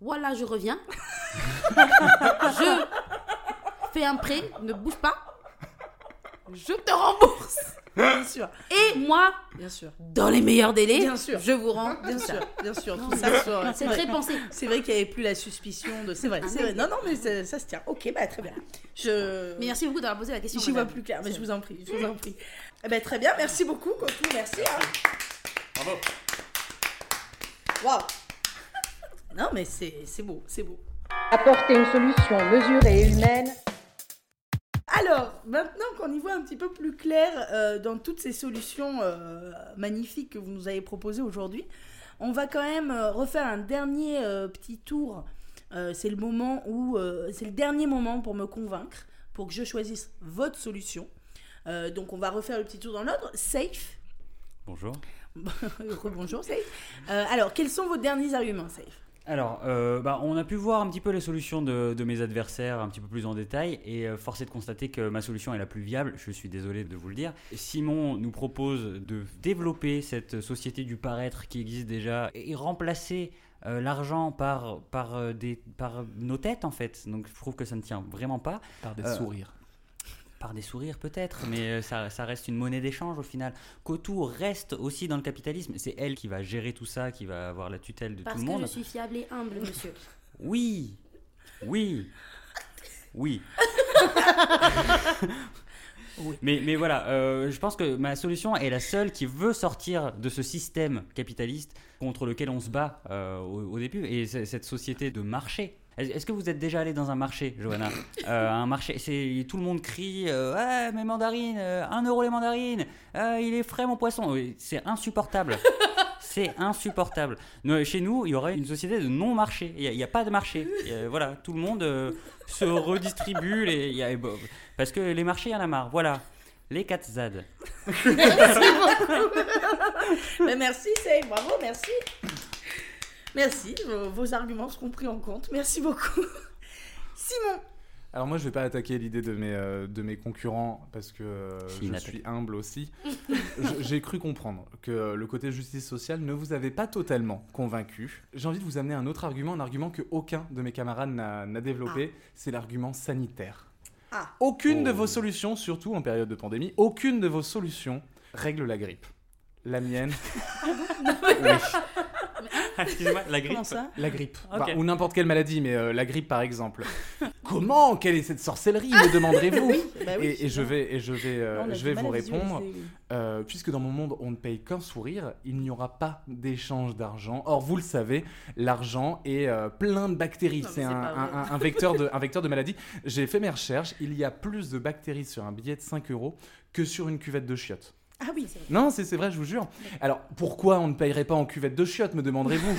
Voilà, je reviens. [laughs] je fais un prêt, ne bouge pas. Je te rembourse. Bien sûr, Et moi, bien sûr. dans les meilleurs délais, Bien sûr. je vous rends Bien sûr, bien sûr, tout ça sur- C'est vrai. très pensé. C'est vrai qu'il n'y avait plus la suspicion de. C'est vrai, Ah, c'est vrai. Non, non, mais ça, ça se tient. Ok, bah très bien. Je. Mais merci beaucoup d'avoir posé la question. J'y vois plus clair, mais je vous en prie, je vous en prie. Eh ben, très bien, merci beaucoup, Cotou, merci. hein. Bravo. Waouh Non, mais c'est beau, c'est beau. Apporter une solution mesurée et humaine Alors, maintenant qu'on y voit un petit peu plus clair euh, dans toutes ces solutions euh, magnifiques que vous nous avez proposées aujourd'hui, on va quand même euh, refaire un dernier euh, petit tour. Euh, c'est le moment où euh, c'est le dernier moment pour me convaincre, pour que je choisisse votre solution. Euh, donc, on va refaire le petit tour dans l'ordre. Safe. Bonjour. [laughs] Bonjour, Safe. Euh, alors, quels sont vos derniers arguments, Safe? Alors, euh, bah, on a pu voir un petit peu les solutions de, de mes adversaires un petit peu plus en détail et euh, force est de constater que ma solution est la plus viable. Je suis désolé de vous le dire. Simon nous propose de développer cette société du paraître qui existe déjà et remplacer euh, l'argent par, par, euh, des, par nos têtes en fait. Donc je trouve que ça ne tient vraiment pas. Par des Euh, sourires. Par des sourires peut-être, mais euh, ça, ça reste une monnaie d'échange au final. Cotou reste aussi dans le capitalisme. C'est elle qui va gérer tout ça, qui va avoir la tutelle de Parce tout le que monde. je suis fiable et humble, monsieur. [laughs] Oui, oui, [laughs] oui. Mais, mais voilà, euh, je pense que ma solution est la seule qui veut sortir de ce système capitaliste contre lequel on se bat euh, au, au début et c'est- cette société de marché. Est- Est-ce que vous êtes déjà allé dans un marché, Johanna [coughs] Euh, Un marché, c'est tout le monde crie euh, Ouais, mes mandarines, euh, 1 euro les mandarines, Ah, il est frais mon poisson. C'est insupportable. [laughs] C'est insupportable. Nous, Chez nous, il y aurait une société de non-marché. Il n'y a, pas de marché. A- voilà, tout le monde euh, se redistribue. Les, y a- parce que les marchés, il y en a marre. Voilà. Les 4 ZAD. Ben, merci, Safe, bravo, merci. Merci, vos, vos arguments seront pris en compte. Merci beaucoup. [laughs] Simon, Alors moi, je vais pas attaquer l'idée de mes, euh, de mes concurrents parce que euh, je suis humble aussi. [laughs] J'ai cru comprendre que le côté justice sociale ne vous avait pas totalement convaincu. J'ai envie de vous amener un autre argument, un argument que aucun de mes camarades n'a développé, c'est l'argument sanitaire. Ah. Aucune de Oh. vos solutions, surtout en période de pandémie, aucune de vos solutions règle la grippe. La mienne, [laughs] oui. Excusez-moi, la grippe Comment ça La grippe. Bah, ou n'importe quelle maladie, mais euh, la grippe par exemple. Comment? Quelle est cette sorcellerie? Me demanderez-vous Bah oui, et, et je vais, et je vais, euh, je vais vous répondre. euh, puisque dans mon monde, on ne paye qu'un sourire, il n'y aura pas d'échange d'argent. Or, vous le savez, l'argent est euh, plein de bactéries. C'est un vecteur de, un vecteur de maladie. J'ai fait mes recherches. Il y a plus de bactéries sur un billet de 5 euros que sur une cuvette de chiottes. Ah oui, Non, c'est c'est vrai, je vous jure. Alors, pourquoi on ne payerait pas en cuvette de chiottes, me demanderez-vous?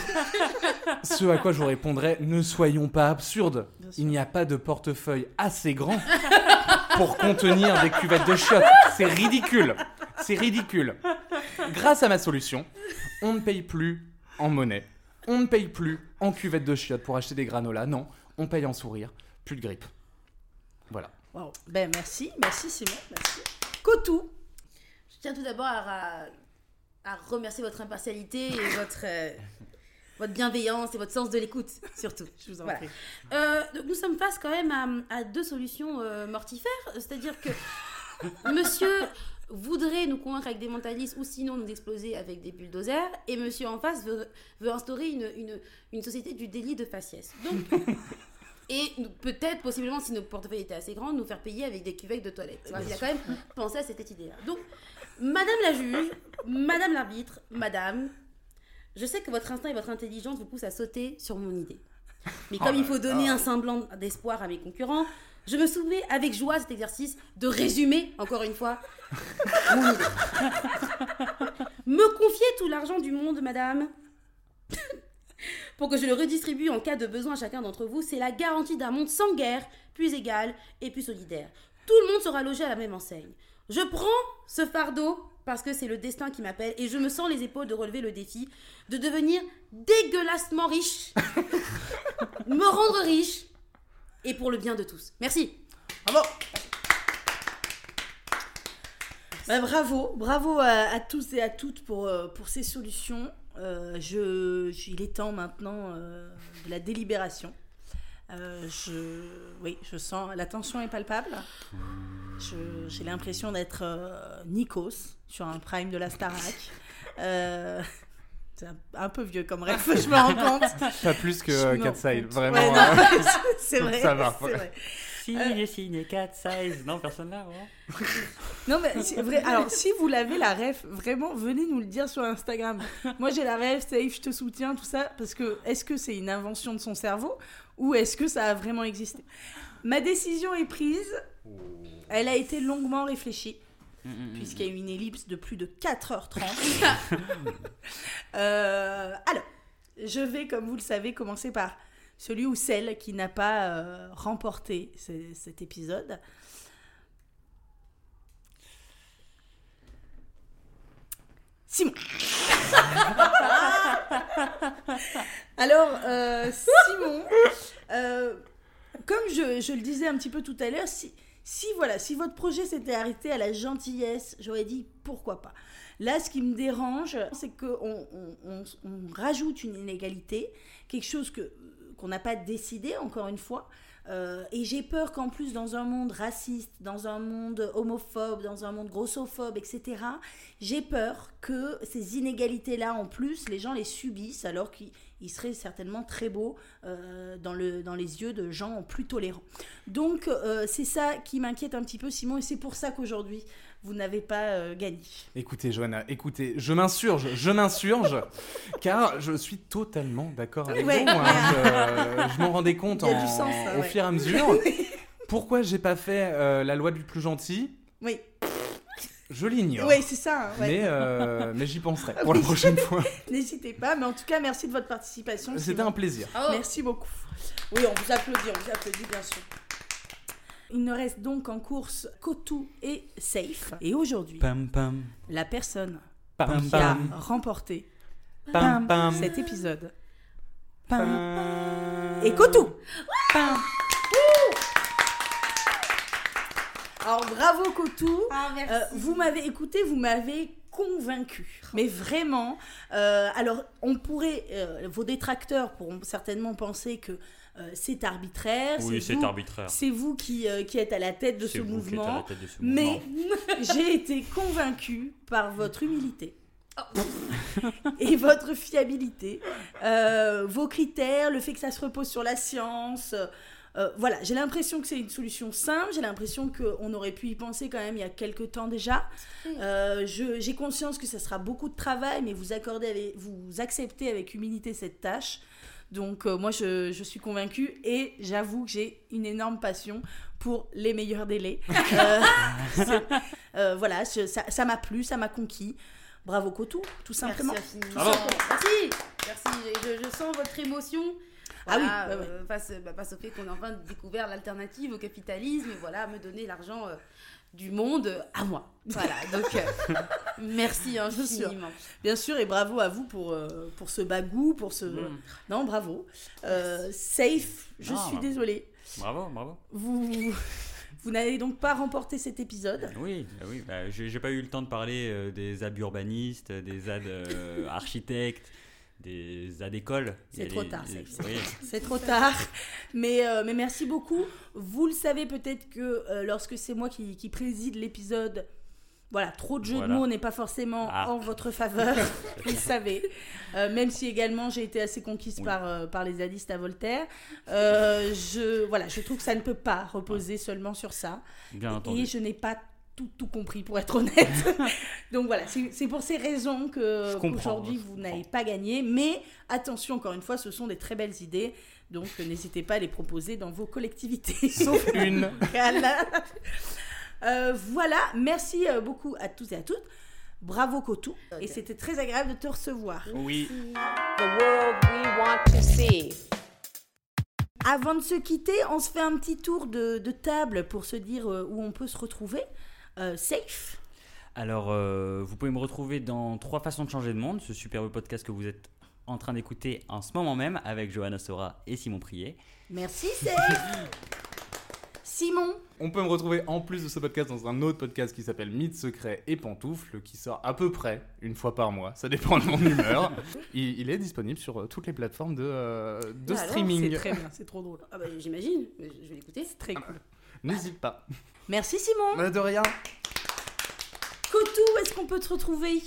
[laughs] Ce à quoi je vous répondrai, ne soyons pas absurdes. Il n'y a pas de portefeuille assez grand pour contenir des cuvettes de chiottes. C'est ridicule. C'est ridicule. Grâce à ma solution, on ne paye plus en monnaie. On ne paye plus en cuvette de chiottes pour acheter des granolas. Non, on paye en sourire. Plus de grippe. Voilà. Wow. Ben merci, merci Simon, merci. Cotou, Je tiens tout d'abord à, à remercier votre impartialité et [laughs] votre, euh, votre bienveillance et votre sens de l'écoute, surtout. je vous en Voilà. prie. Euh, donc nous sommes face quand même à, à deux solutions euh, mortifères, c'est-à-dire que [laughs] monsieur voudrait nous convaincre avec des mentalistes ou sinon nous exploser avec des bulldozers et monsieur en face veut, veut instaurer une, une, une société du délit de faciès. Donc, [laughs] et peut-être, possiblement, si nos portefeuilles étaient assez grands, nous faire payer avec des cuvettes de toilette. Il a quand même pensé à cette idée-là. Donc, madame la juge, madame l'arbitre, madame, je sais que votre instinct et votre intelligence vous poussent à sauter sur mon idée. Mais comme il faut donner un semblant d'espoir à mes concurrents, je me soumets avec joie à cet exercice de résumer, encore une fois, [laughs] mon idée. Me confier tout l'argent du monde, madame, pour que je le redistribue en cas de besoin à chacun d'entre vous, c'est la garantie d'un monde sans guerre, plus égal et plus solidaire. Tout le monde sera logé à la même enseigne. Je prends ce fardeau parce que c'est le destin qui m'appelle et je me sens les épaules de relever le défi de devenir dégueulassement riche, [laughs] me rendre riche et pour le bien de tous. Merci. Bravo Ben, bravo, bravo à, à tous et à toutes pour, euh, pour ces solutions. Euh, je, je- il est temps maintenant euh, de la délibération. Euh, je, oui, je sens, la tension est palpable. J'ai l'impression d'être euh, Nikos sur un prime de la Starac. Euh, c'est un, un peu vieux comme rêve, je me rends compte. Pas plus que Cat Side, vraiment. Ouais, euh, non, [laughs] c'est vrai. Ça va, vrai. Signé, signé, 4 size. Non, personne là, vraiment Non, mais c'est vrai. Alors, si vous l'avez, la ref, vraiment, venez nous le dire sur Instagram. Moi, j'ai la ref, safe, je te soutiens, tout ça. Parce que, est-ce que c'est une invention de son cerveau ou est-ce que ça a vraiment existé? Ma décision est prise. Elle a été longuement réfléchie. Puisqu'il y a eu une ellipse de plus de 4h30. [laughs] [laughs] Euh, alors, je vais, comme vous le savez, commencer par celui ou celle qui n'a pas euh, remporté ce- cet épisode. Simon. [laughs] Alors, euh, Simon, euh, comme je, le disais un petit peu tout à l'heure, si, voilà, si votre projet s'était arrêté à la gentillesse, j'aurais dit pourquoi pas. Là, ce qui me dérange, c'est qu'on on, on- rajoute une inégalité, quelque chose qu'on n'a pas décidé, encore une fois. Euh, et j'ai peur qu'en plus, dans un monde raciste, dans un monde homophobe, dans un monde grossophobe, etc., j'ai peur que ces inégalités-là, en plus, les gens les subissent alors qu'ils ils seraient certainement très beaux euh, dans, le, dans les yeux de gens plus tolérants. Donc, euh, c'est ça qui m'inquiète un petit peu, Simon, et c'est pour ça qu'aujourd'hui, vous n'avez pas euh, gagné. Écoutez, Johanna, écoutez, je m'insurge, je m'insurge, [laughs] car je suis totalement d'accord avec Ouais. vous. hein. Je, je m'en rendais compte en- sens, ça, au ouais. fur et à mesure. Pourquoi j'ai pas fait euh, la loi du plus gentil? Oui, Je l'ignore. oui c'est ça. hein, ouais. Mais, euh, mais j'y penserai [laughs] pour la prochaine fois. [laughs] N'hésitez pas, mais en tout cas, merci de votre participation. C'était un plaisir. Merci beaucoup. Oui, on vous applaudit, on vous applaudit bien sûr. Il ne reste donc en course Kotu et Safe. Et aujourd'hui, Pam pam. la personne Pam qui a remporté Pam pam. cet épisode Pam. est Kotu. Alors bravo Cotou. Ah, merci. Euh, vous m'avez écouté, vous m'avez convaincu. Mais vraiment. euh, alors, on pourrait. euh, vos détracteurs pourront certainement penser que euh, c'est arbitraire. Oui, c'est vous- arbitraire. C'est vous qui, euh, qui êtes à la tête de ce mouvement. tête de ce Mais [laughs] j'ai été convaincue par votre humilité. Oh. [laughs] Et votre fiabilité, euh, vos critères, le fait que ça se repose sur la science. euh, voilà, j'ai l'impression que c'est une solution simple. J'ai l'impression qu'on aurait pu y penser quand même il y a quelques temps déjà. Euh, je- j'ai conscience que ça sera beaucoup de travail, mais vous accordez, avec- vous acceptez avec humilité cette tâche. Donc euh, moi, je, je suis convaincue et j'avoue que j'ai une énorme passion pour les meilleurs délais. [laughs] Euh, euh, voilà, je- ça ça m'a plu, ça m'a conquis. Bravo Cotou, tout simplement. Merci. Merci. Merci. Je, je sens votre émotion. Ah oui, Voilà, ouais, euh, face, bah, face au fait qu'on a enfin découvert l'alternative au capitalisme et voilà, me donner l'argent euh, du monde à moi. Voilà, donc euh, [laughs] merci sûr. infiniment. Bien sûr, et bravo à vous pour, euh, pour ce bagou, pour ce... Mm. Non, bravo. Euh, safe, je Ah, suis bravo. désolée. Bravo, bravo. Vous, [laughs] vous n'avez donc pas remporté cet épisode. Oui, bah oui bah, j'ai pas eu le temps de parler euh, des ZAD urbanistes, des euh, architectes, des ZAD écoles. C'est trop les- tard, les- oui. [laughs] C'est trop tard. Mais, euh, mais merci beaucoup. Vous le savez peut-être que euh, lorsque c'est moi qui, qui préside l'épisode, voilà, trop de jeux Voilà. de mots n'est pas forcément Ah. en votre faveur. [laughs] vous le savez. Euh, même si également j'ai été assez conquise Oui. par, euh, par les zadistes à Voltaire. Euh, je, voilà, je trouve que ça ne peut pas reposer seulement sur ça. Bien Et entendu. je n'ai pas tout, tout compris, pour être honnête. [laughs] Donc voilà, c'est pour ces raisons que je vous n'avez pas gagné. Mais attention, encore une fois, ce sont des très belles idées. Donc euh, n'hésitez pas à les proposer dans vos collectivités. [laughs] Sauf [laughs] une. voilà. Euh, voilà, merci euh, beaucoup à tous et à toutes. Bravo Cotou. Et c'était très agréable de te recevoir. Oui. The world we want to see. Avant de se quitter, on se fait un petit tour de, de table pour se dire où on peut se retrouver. Euh, safe. Alors, euh, vous pouvez me retrouver dans Trois façons de changer le monde, ce superbe podcast que vous êtes en train d'écouter en ce moment même avec Johanna Sora et Simon Prier. Merci Safe. [laughs] Simon. On peut me retrouver en plus de ce podcast dans un autre podcast qui s'appelle Mythes secrets et pantoufles, qui sort à peu près une fois par mois. Ça dépend de mon humeur. [laughs] Il, il est disponible sur euh, toutes les plateformes de, euh, de Alors, streaming. C'est très bien, c'est trop drôle. [laughs] Ah bah, j'imagine, je vais l'écouter. Très cool. N'hésite pas. Merci Simon. Bah, de rien. Cotou, où est-ce qu'on peut te retrouver?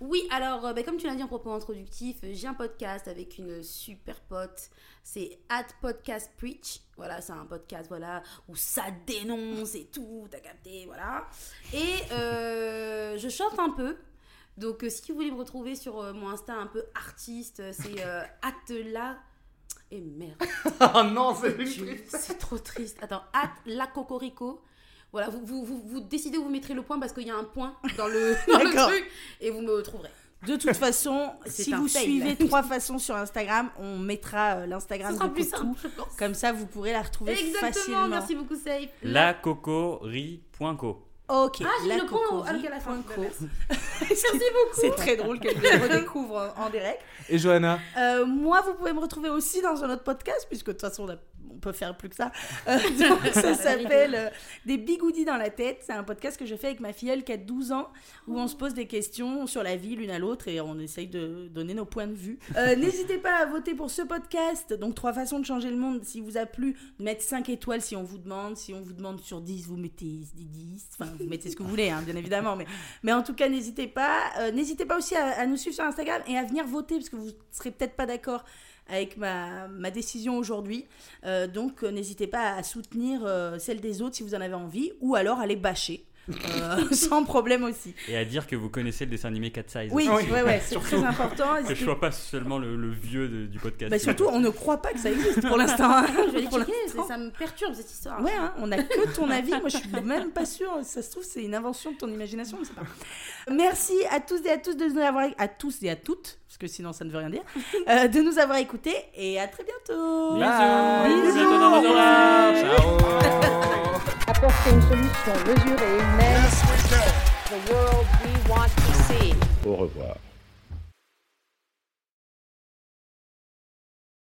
Oui, alors, euh, bah, comme tu l'as dit en propos introductif, euh, j'ai un podcast avec une super pote. C'est At Podcast Preach. Voilà, c'est un podcast voilà, où ça dénonce et tout, t'as capté, voilà. Et euh, je chante un peu. Donc, euh, si vous voulez me retrouver sur euh, mon Insta un peu artiste, c'est euh, Atela. Et merde, [laughs] Oh non, c'est trop triste. Attends, At La Cocorico. Voilà, vous, vous, vous, vous décidez où vous mettrez le point parce qu'il y a un point dans le, [laughs] dans le truc et vous me trouverez. De toute façon, [laughs] si vous fail. suivez trois façons sur Instagram, on mettra euh, l'Instagram sera de plus simple, je pense. Comme ça, vous pourrez la retrouver Exactement, facilement. merci beaucoup, Safe. Lacocori.co. Ok. Ah, j'ai le point au- Cocori à la fin. point co. Merci. [laughs] [laughs] Beaucoup. C'est très drôle qu'elle le redécouvre en, en direct. Et Johanna Euh, moi, vous pouvez me retrouver aussi dans un autre podcast, puisque de toute façon, on, a- on peut faire plus que ça. [laughs] Euh, donc, ça s'appelle euh, Des bigoudis dans la tête. C'est un podcast que je fais avec ma filleule qui a 12 ans, où on se pose des questions sur la vie l'une à l'autre et on essaye de donner nos points de vue. Euh, [laughs] N'hésitez pas à voter pour ce podcast. Donc, trois façons de changer le monde. Si vous a plu, mettre 5 étoiles si on vous demande. Si on vous demande sur 10, vous mettez 10. Enfin, vous mettez ce que vous voulez, hein, bien évidemment. Mais, mais en tout cas, n'hésitez pas. Euh, n'hésitez pas aussi à, à nous suivre sur Instagram et à venir voter, parce que vous serez peut-être pas d'accord avec ma, ma décision aujourd'hui. Euh, donc, euh, n'hésitez pas à soutenir euh, celle des autres si vous en avez envie, ou alors à les bâcher. euh, [laughs] sans problème aussi. Et à dire que vous connaissez le dessin animé Cat Size. Oui, Oui, ouais, ouais, c'est très important. Que je N'hésitez- sois pas seulement le, le vieux de- du podcast. Bah, surtout, on ne croit pas que ça existe pour l'instant. hein. [laughs] Ça me perturbe cette histoire. Ouais, hein, on n'a que ton avis. Moi, je suis même pas sûre. Ça se trouve, c'est une invention de ton imagination. On sait pas. Merci à tous et à tous de nous avoir, à tous et à toutes, parce que sinon ça ne veut rien dire, [laughs] euh, de nous avoir écoutés et à très bientôt. Bisous. Bisous. Bientôt dans vos. Ciao [laughs] Apporter une solution mesurée, humaine. The world we want to see. Au revoir.